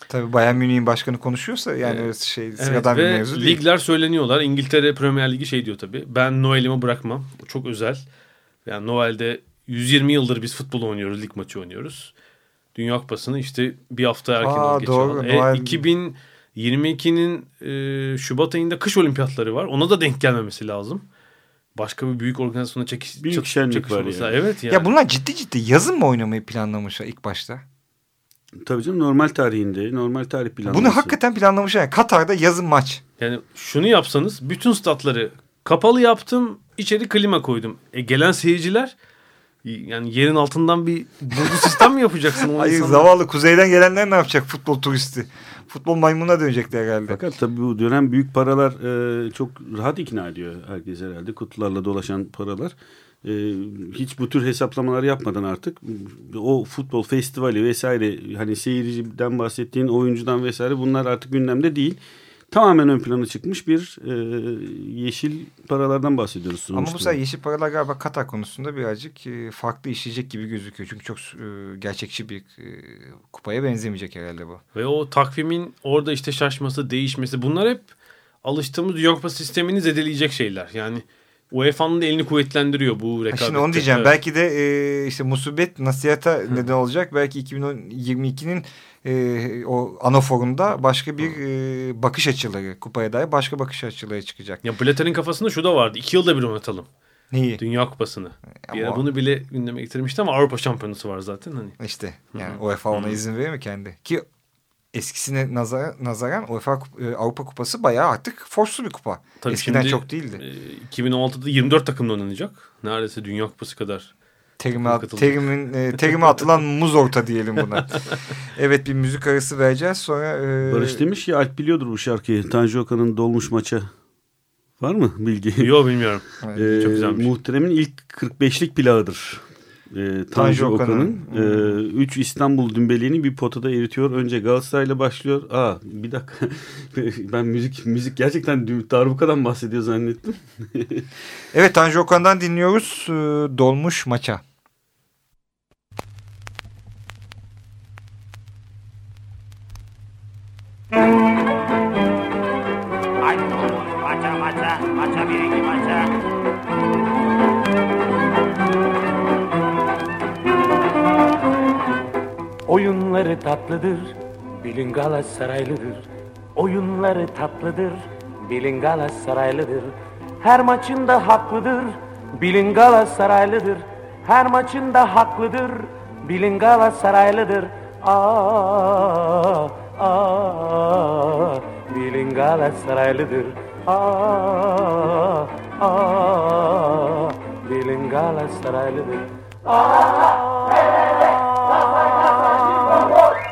Tabii Bayern Münih'in başkanı konuşuyorsa yani e, şey evet. şey sıradan evet, bir mevzu değil. Ligler söyleniyorlar. İngiltere Premier Ligi şey diyor tabii. Ben Noel'imi bırakmam. Bu çok özel. Yani Noel'de 120 yıldır biz futbol oynuyoruz. Lig maçı oynuyoruz. Dünya Kupası'nı işte bir hafta erken Aa, doğru, geçiyor. Noel... 2000 22'nin e, Şubat ayında kış olimpiyatları var. Ona da denk gelmemesi lazım. Başka bir büyük organizasyona çekiş, büyük çat, çakışması. Yani. Evet yani. Ya bunlar ciddi ciddi yazın mı oynamayı planlamışlar ilk başta? Tabii canım normal tarihinde, normal tarih planlaması. Bunu hakikaten planlamışlar. Yani Katar'da yazın maç. Yani şunu yapsanız bütün statları kapalı yaptım, içeri klima koydum. E, gelen seyirciler yani yerin altından bir bulgu sistem mi yapacaksın? Hayır insanlar? zavallı kuzeyden gelenler ne yapacak futbol turisti? Futbol maymununa dönecekler herhalde. Fakat tabii bu dönem büyük paralar e, çok rahat ikna ediyor herkes herhalde. Kutularla dolaşan paralar. E, hiç bu tür hesaplamalar yapmadan artık o futbol festivali vesaire hani seyirciden bahsettiğin oyuncudan vesaire bunlar artık gündemde değil. Tamamen ön plana çıkmış bir e, yeşil paralardan bahsediyoruz. Ama bu sefer yeşil paralar galiba Katar konusunda birazcık e, farklı işleyecek gibi gözüküyor. Çünkü çok e, gerçekçi bir e, kupaya benzemeyecek herhalde bu. Ve o takvimin orada işte şaşması, değişmesi bunlar hep alıştığımız Kupası sistemini zedeleyecek şeyler. Yani UEFA'nın da elini kuvvetlendiriyor bu rekabette. Şimdi onu diyeceğim. Evet. Belki de e, işte musibet nasihata neden olacak. Belki 2022'nin e, o anaforunda başka bir e, bakış açıları kupaya dair başka bakış açıları çıkacak. Ya Blatter'in kafasında şu da vardı. İki yılda bir oynatalım. Neyi? Dünya Kupası'nı. Ara Ama- bunu bile gündeme getirmişti ama Avrupa Şampiyonası var zaten. Hani. İşte yani UEFA ona izin verir mi kendi? Ki eskisine nazar, nazaran UEFA e, Avrupa Kupası bayağı artık forslu bir kupa. Tabii Eskiden şimdi, çok değildi. e, 2016'da 24 takımla oynanacak. Neredeyse Dünya Kupası kadar. Terime, terimin, e, terime atılan muz orta diyelim buna. evet bir müzik arası vereceğiz sonra... e, Barış demiş ya Alp biliyordur bu şarkıyı. Tanju Okan'ın dolmuş maça. Var mı bilgi? Yok bilmiyorum. Ee, Çok güzelmiş. Muhterem'in ilk 45'lik plağıdır. Ee, Tanju, Tanju Okan'ın. Okan'ın. 3 İstanbul dümbeliğini bir potada eritiyor. Önce Galatasaray'la başlıyor. Aa bir dakika. ben müzik müzik gerçekten darbukadan bahsediyor zannettim. Evet Tanju Okan'dan dinliyoruz. e, Dolmuş maça. Haydi Oyunları tatlıdır, bilin Galatasaraylıdır. Oyunları tatlıdır, bilin Galatasaraylıdır. Her maçında haklıdır, bilin Galatasaraylıdır. Her maçında haklıdır, bilin Galatasaraylıdır. Aa, aa, bilin Galatasaraylıdır. Aa, aa, bilin Galatasaraylıdır.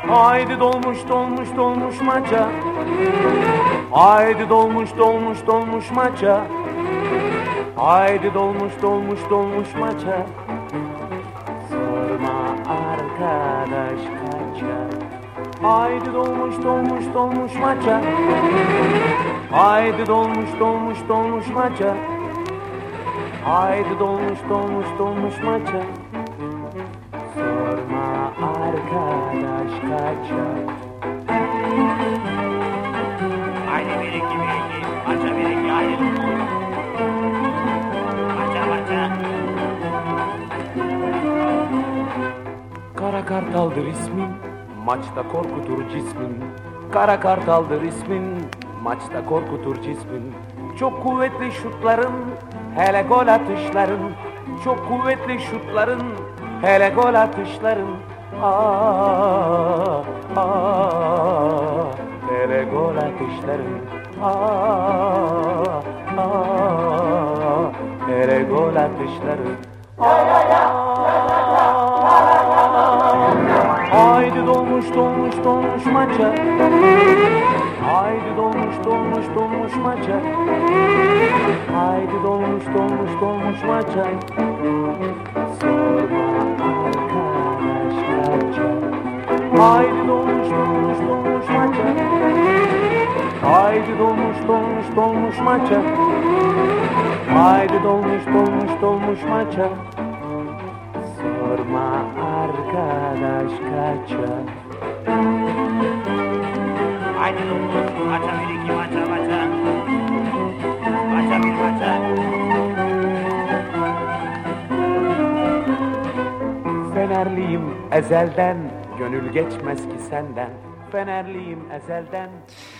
Haydi dolmuş dolmuş dolmuş maça. Haydi dolmuş dolmuş dolmuş maça. Haydi dolmuş dolmuş dolmuş maça. Sorma arkadaş kaça. Haydi dolmuş dolmuş dolmuş maça. Haydi dolmuş dolmuş dolmuş maça. Haydi dolmuş dolmuş dolmuş maça arkadaş kaça Haydi bir. Maça bir iki. Maça maça. Kara kartaldır ismin Maçta korkutur cismin Kara kartaldır ismin Maçta korkutur cismin Çok kuvvetli şutların Hele gol atışların Çok kuvvetli şutların Hele gol atışların Aa, aa, hele gol atışların Aa, aa, hele gol atışların Haydi dolmuş dolmuş dolmuş maça. Haydi dolmuş dolmuş dolmuş maça. Haydi dolmuş dolmuş dolmuş maça. Sorma Haydi dolmuş dolmuş dolmuş maça Haydi dolmuş dolmuş dolmuş maça Haydi dolmuş dolmuş dolmuş maça Sorma arkadaş kaça Haydi dokuz. Maça bir iki maça maça. Maça bir maça. Fenerliyim ezelden Gönül geçmez ki senden Fenerliyim ezelden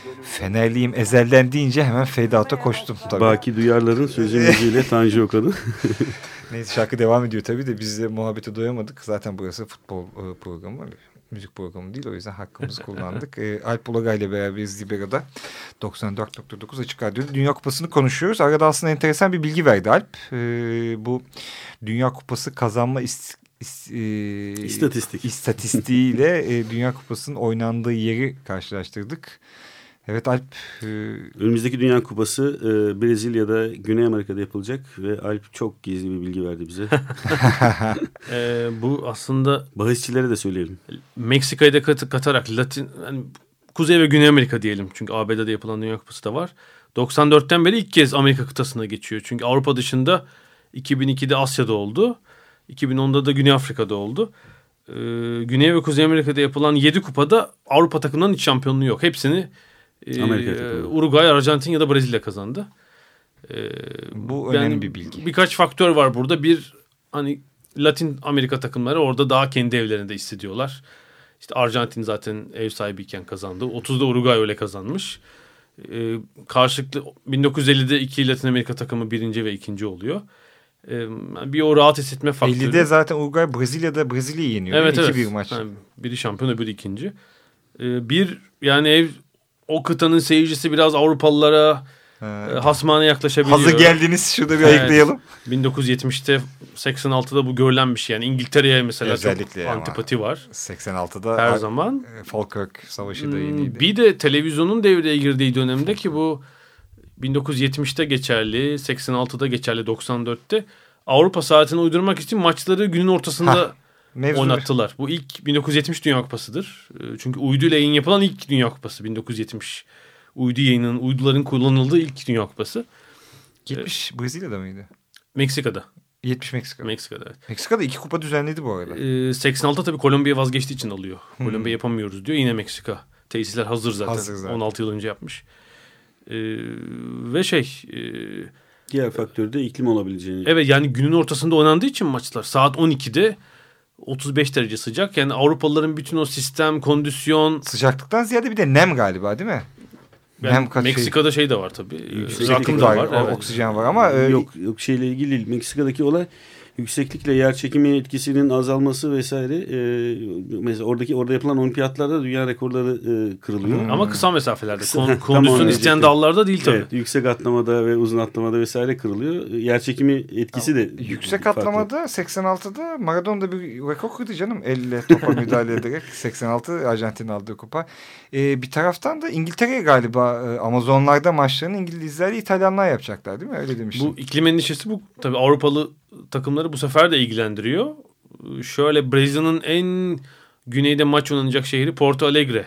gönül Fenerliyim ezelden deyince hemen out'a koştum tabii. Baki Duyarlar'ın sözü müziğiyle Tanju Okan'ın. Neyse şarkı devam ediyor tabii de biz de muhabbete doyamadık. Zaten burası futbol e, programı. Müzik programı değil o yüzden hakkımızı kullandık. E, Alp Ulaga ile beraberiz Libero'da. 94.9 Açık Radyo'da Dünya Kupası'nı konuşuyoruz. Arada aslında enteresan bir bilgi verdi Alp. E, bu Dünya Kupası kazanma ist, is- e, İstatistik. istatistiğiyle e, Dünya Kupası'nın oynandığı yeri karşılaştırdık. Evet Alp e, Önümüzdeki Dünya Kupası e, Brezilya'da, Güney Amerika'da yapılacak ve Alp çok gizli bir bilgi verdi bize. Ee, bu aslında Bahisçilere de söyleyelim. Meksika'yı da kat- katarak Latin yani Kuzey ve Güney Amerika diyelim. Çünkü ABD'de yapılan Dünya Kupası da var. 94'ten beri ilk kez Amerika kıtasına geçiyor. Çünkü Avrupa dışında 2002'de Asya'da oldu. 2010'da da Güney Afrika'da oldu. Ee, Güney ve Kuzey Amerika'da yapılan 7 kupada Avrupa takımlarının hiç şampiyonluğu yok. Hepsini e. Uruguay, Arjantin ya da Brezilya kazandı. Ee, bu yani önemli bir bilgi. Birkaç faktör var burada. Bir hani Latin Amerika takımları orada daha kendi evlerinde hissediyorlar. İşte Arjantin zaten ev sahibiyken kazandı. 30'da Uruguay öyle kazanmış. Ee, karşılıklı 1950'de iki Latin Amerika takımı birinci ve ikinci oluyor. Bir o rahat hissetme faktörü. 50'de zaten Uruguay Brezilya'da Brezilya'yı yeniyor. Evet evet. 2-1 maç. Yani biri şampiyon öbürü ikinci. Ee, bir yani ev o kıtanın seyircisi biraz Avrupalılara Ee, e, hasmane yaklaşabiliyor. Hazır geldiniz şurada bir Evet. ayıklayalım. 1970'te 86'da bu görülen bir şey. Yani İngiltere'ye mesela Özellikle çok antipati var 86'da her zaman. Falkirk Savaşı da Hmm, yeniydi. Bir de televizyonun devreye girdiği dönemde ki bu 1970'te geçerli, 86'da geçerli, 94'te Avrupa saatine uydurmak için maçları günün ortasında Hah, Mevzu oynattılar. Bu ilk 1970 Dünya Kupası'dır. Ee, Çünkü uydu ile yayın yapılan ilk Dünya Kupası 1970. Uydu yayının, uyduların kullanıldığı ilk Dünya Kupası. 70 Brezilya'da mıydı? Meksika'da. 70 Meksika. Meksika'da. evet. Meksika'da iki kupa düzenledi bu arada. Ee, 86'da tabii Kolombiya vazgeçtiği için alıyor. Kolombiya yapamıyoruz diyor. Yine Meksika. Tesisler hazır zaten. Hazır zaten. 16 yıl önce yapmış. Ee, ve şey... e, Diğer faktör de iklim olabileceğini. evet yani günün ortasında oynandığı için maçlar. Saat 12'de 35 derece sıcak. Yani Avrupalıların bütün o sistem, kondisyon... Sıcaklıktan ziyade bir de nem galiba değil mi? Yani nem kat şey, Meksika'da şey de var tabii. Ee, rakım rakım da var, var. evet. oksijen var ama e, Yok yok şeyle ilgili değil. Meksika'daki olay yükseklikle yer çekimi etkisinin azalması vesaire e, mesela oradaki orada yapılan olimpiyatlarda dünya rekorları e, kırılıyor. Ama kısa mesafelerde. Kısa- Kon- kondisyon isteyen dallarda değil tabii. Evet, yüksek atlamada ve uzun atlamada vesaire kırılıyor. Yer çekimi etkisi de Yüksek farklı. atlamada 86'da Maradona bir rekor kırdı canım. Elle topa müdahale ederek 86 Arjantin aldığı kupa. Ee, bir taraftan da İngiltere galiba e, Amazonlarda maçlarını İngilizlerle İtalyanlar yapacaklar değil mi? Öyle demiştim. Bu iklim endişesi bu tabii Avrupalı takımları bu sefer de ilgilendiriyor. Şöyle Brezilya'nın en güneyde maç oynanacak şehri Porto Alegre.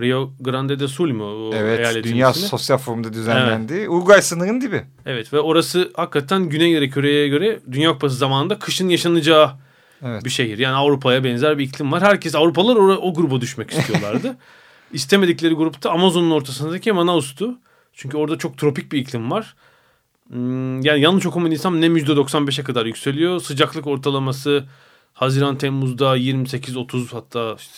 Rio Grande do Sul mu? evet Dünya ismi? Sosyal Forum'da düzenlendi. Uruguay sınırın dibi. Evet ve orası hakikaten Güney Yarı Küre'ye göre Dünya Kupası zamanında kışın yaşanacağı Evet. bir şehir. Yani Avrupa'ya benzer bir iklim var. Herkes Avrupalılar o, o gruba düşmek istiyorlardı. İstemedikleri grupta Amazon'un ortasındaki Manaus'tu. Çünkü orada çok tropik bir iklim var. Hmm, Yani yanlış okumadıysam nem %95'e kadar yükseliyor. Sıcaklık ortalaması Haziran Temmuz'da 28-30 hatta işte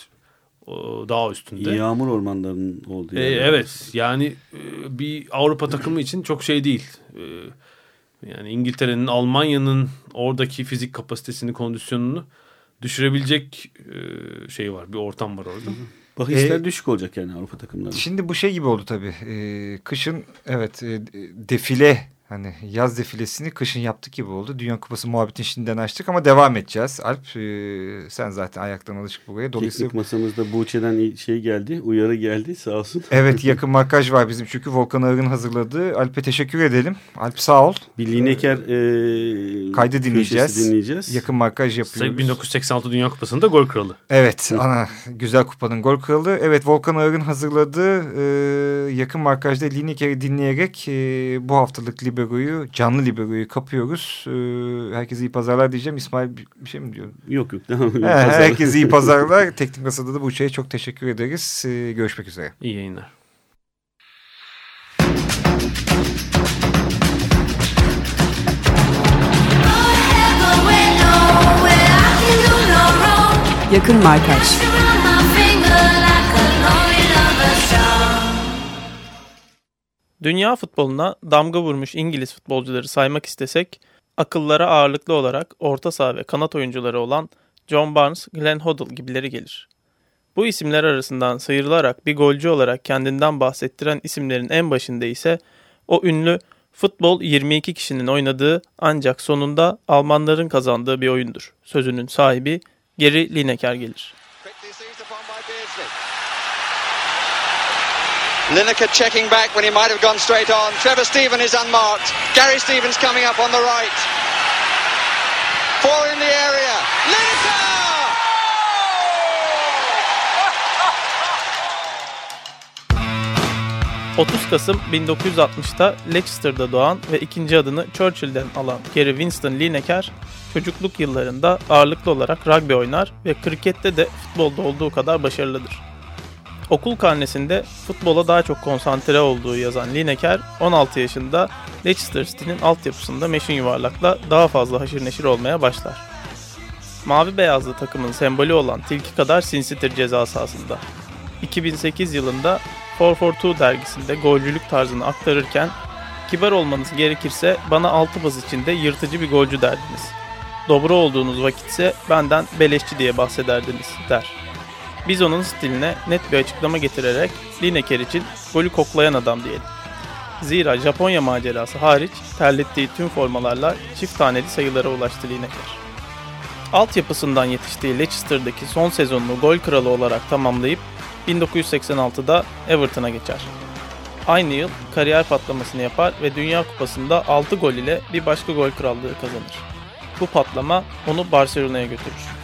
daha üstünde. Yağmur ormanlarının olduğu Ee, evet yani e, bir Avrupa takımı için çok şey değil. Ee, yani İngiltere'nin, Almanya'nın oradaki fizik kapasitesini, kondisyonunu düşürebilecek e, şey var. Bir ortam var orada. Bahisler Ee, düşük olacak yani Avrupa takımları. Şimdi bu şey gibi oldu tabii. Ee, kışın evet e, defile hani yaz defilesini kışın yaptık gibi oldu. Dünya Kupası muhabbetini şimdiden açtık ama devam edeceğiz. Alp e, sen zaten ayaktan alışık buraya. Dolayısıyla Teknik masamızda Buğçe'den şey geldi, uyarı geldi sağ olsun. Evet yakın markaj var bizim çünkü Volkan Ağır'ın hazırladığı. Alp'e teşekkür edelim. Alp sağ ol. Bir Lineker e, Kaydı dinleyeceğiz. dinleyeceğiz. Yakın markaj yapıyoruz. 1986 Dünya Kupası'nda gol kralı. Evet ana güzel kupanın gol kralı. Evet Volkan Ağır'ın hazırladığı e, yakın markajda Lineker'i dinleyerek e, bu haftalık Libero'yu canlı Libero'yu kapıyoruz. E, herkese iyi pazarlar diyeceğim. İsmail bir, şey mi diyor? Yok yok devam He, herkese iyi pazarlar. Teknik Masada da bu şeye çok teşekkür ederiz. E, görüşmek üzere. İyi yayınlar. Yakın Markaj Dünya futboluna damga vurmuş İngiliz futbolcuları saymak istesek, akıllara ağırlıklı olarak orta saha ve kanat oyuncuları olan John Barnes, Glenn Hoddle gibileri gelir. Bu isimler arasından sıyrılarak bir golcü olarak kendinden bahsettiren isimlerin en başında ise o ünlü futbol 22 kişinin oynadığı ancak sonunda Almanların kazandığı bir oyundur. Sözünün sahibi Geri Lineker gelir. Lineker checking back when he might have gone straight on. Trevor Steven is unmarked. Gary Stevens coming up on the right. Four in the area. Lineker! 30 Kasım 1960'ta Leicester'da doğan ve ikinci adını Churchill'den alan Gary Winston Lineker, çocukluk yıllarında ağırlıklı olarak rugby oynar ve krikette de futbolda olduğu kadar başarılıdır. Okul karnesinde futbola daha çok konsantre olduğu yazan Lineker, 16 yaşında Leicester City'nin altyapısında meşin yuvarlakla daha fazla haşır neşir olmaya başlar. Mavi beyazlı takımın sembolü olan tilki kadar sinsitir ceza sahasında. 2008 yılında 442 dergisinde golcülük tarzını aktarırken kibar olmanız gerekirse bana altı baz içinde yırtıcı bir golcü derdiniz. Dobra olduğunuz vakitse benden beleşçi diye bahsederdiniz der. Biz onun stiline net bir açıklama getirerek Lineker için golü koklayan adam diyelim. Zira Japonya macerası hariç terlettiği tüm formalarla çift taneli sayılara ulaştı Lineker. Altyapısından yetiştiği Leicester'daki son sezonunu gol kralı olarak tamamlayıp 1986'da Everton'a geçer. Aynı yıl kariyer patlamasını yapar ve Dünya Kupası'nda 6 gol ile bir başka gol krallığı kazanır. Bu patlama onu Barcelona'ya götürür.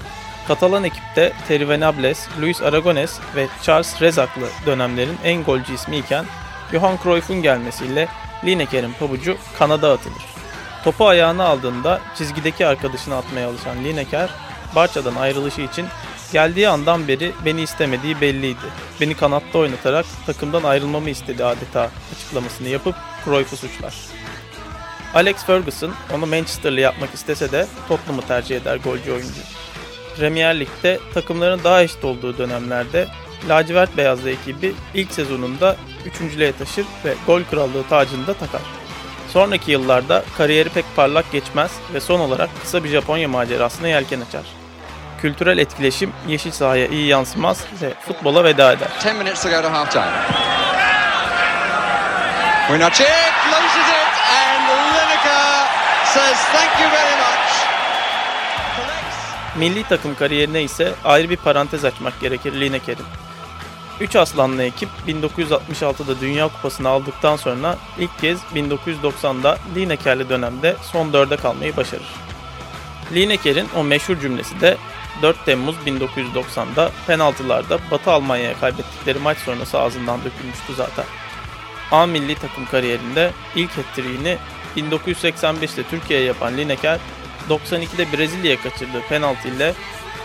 Katalan ekipte Terry Venables, Luis Aragones ve Charles Rezaklı dönemlerin en golcü ismi iken Johan Cruyff'un gelmesiyle Lineker'in pabucu kanada atılır. Topu ayağına aldığında çizgideki arkadaşını atmaya alışan Lineker, Barça'dan ayrılışı için geldiği andan beri beni istemediği belliydi. Beni kanatta oynatarak takımdan ayrılmamı istedi adeta açıklamasını yapıp Cruyff'u suçlar. Alex Ferguson onu Manchester'lı yapmak istese de Tottenham'ı tercih eder golcü oyuncu. Premier Lig'de takımların daha eşit olduğu dönemlerde lacivert beyazlı ekibi ilk sezonunda üçüncülüğe taşır ve gol krallığı tacını da takar. Sonraki yıllarda kariyeri pek parlak geçmez ve son olarak kısa bir Japonya macerasına yelken açar. Kültürel etkileşim yeşil sahaya iyi yansımaz ve futbola veda eder. 10 minutes to go to half time. Winacek loses it and Lineker says thank you very much. Milli takım kariyerine ise ayrı bir parantez açmak gerekir Lineker'in. Üç aslanlı ekip 1966'da Dünya Kupası'nı aldıktan sonra ilk kez 1990'da Lineker'li dönemde son dörde kalmayı başarır. Lineker'in o meşhur cümlesi de 4 Temmuz 1990'da penaltılarda Batı Almanya'ya kaybettikleri maç sonrası ağzından dökülmüştü zaten. A milli takım kariyerinde ilk hat-trick'ini 1985'te Türkiye'ye yapan Lineker, 92'de Brezilya'ya kaçırdığı penaltı ile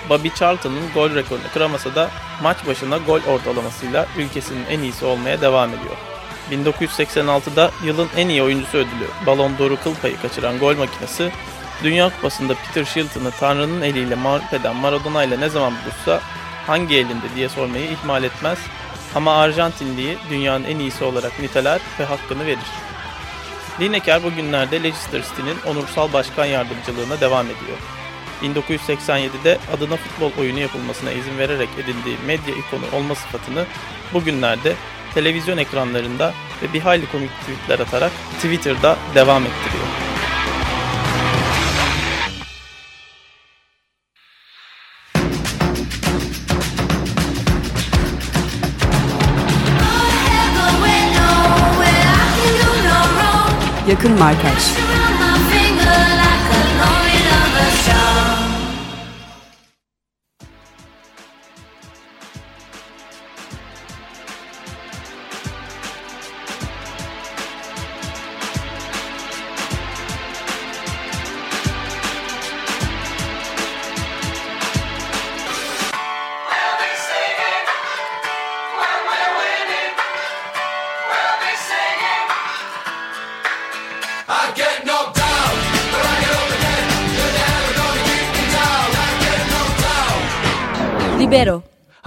Bobby Charlton'ın gol rekorunu kıramasa da maç başına gol ortalamasıyla ülkesinin en iyisi olmaya devam ediyor. 1986'da yılın en iyi oyuncusu ödülü Ballon d'Or'u kıl payı kaçıran gol makinesi, Dünya Kupası'nda Peter Shilton'ı Tanrı'nın eliyle mağlup eden Maradona ile ne zaman buluşsa hangi elinde diye sormayı ihmal etmez ama Arjantinliyi dünyanın en iyisi olarak niteler ve hakkını verir. Lineker bugünlerde Leicester City'nin onursal başkan yardımcılığına devam ediyor. 1987'de adına futbol oyunu yapılmasına izin vererek edindiği medya ikonu olma sıfatını bugünlerde televizyon ekranlarında ve bir hayli komik tweetler atarak Twitter'da devam ettiriyor. Yakın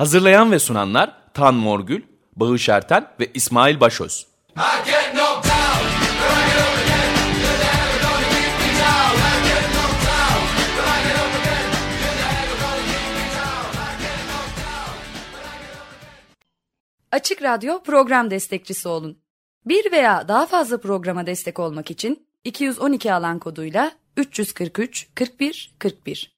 Hazırlayan ve sunanlar Tan Morgül, Bağış Erten ve İsmail Başöz. Açık Radyo program destekçisi olun. Bir veya daha fazla programa destek olmak için 212 alan koduyla 343 41 41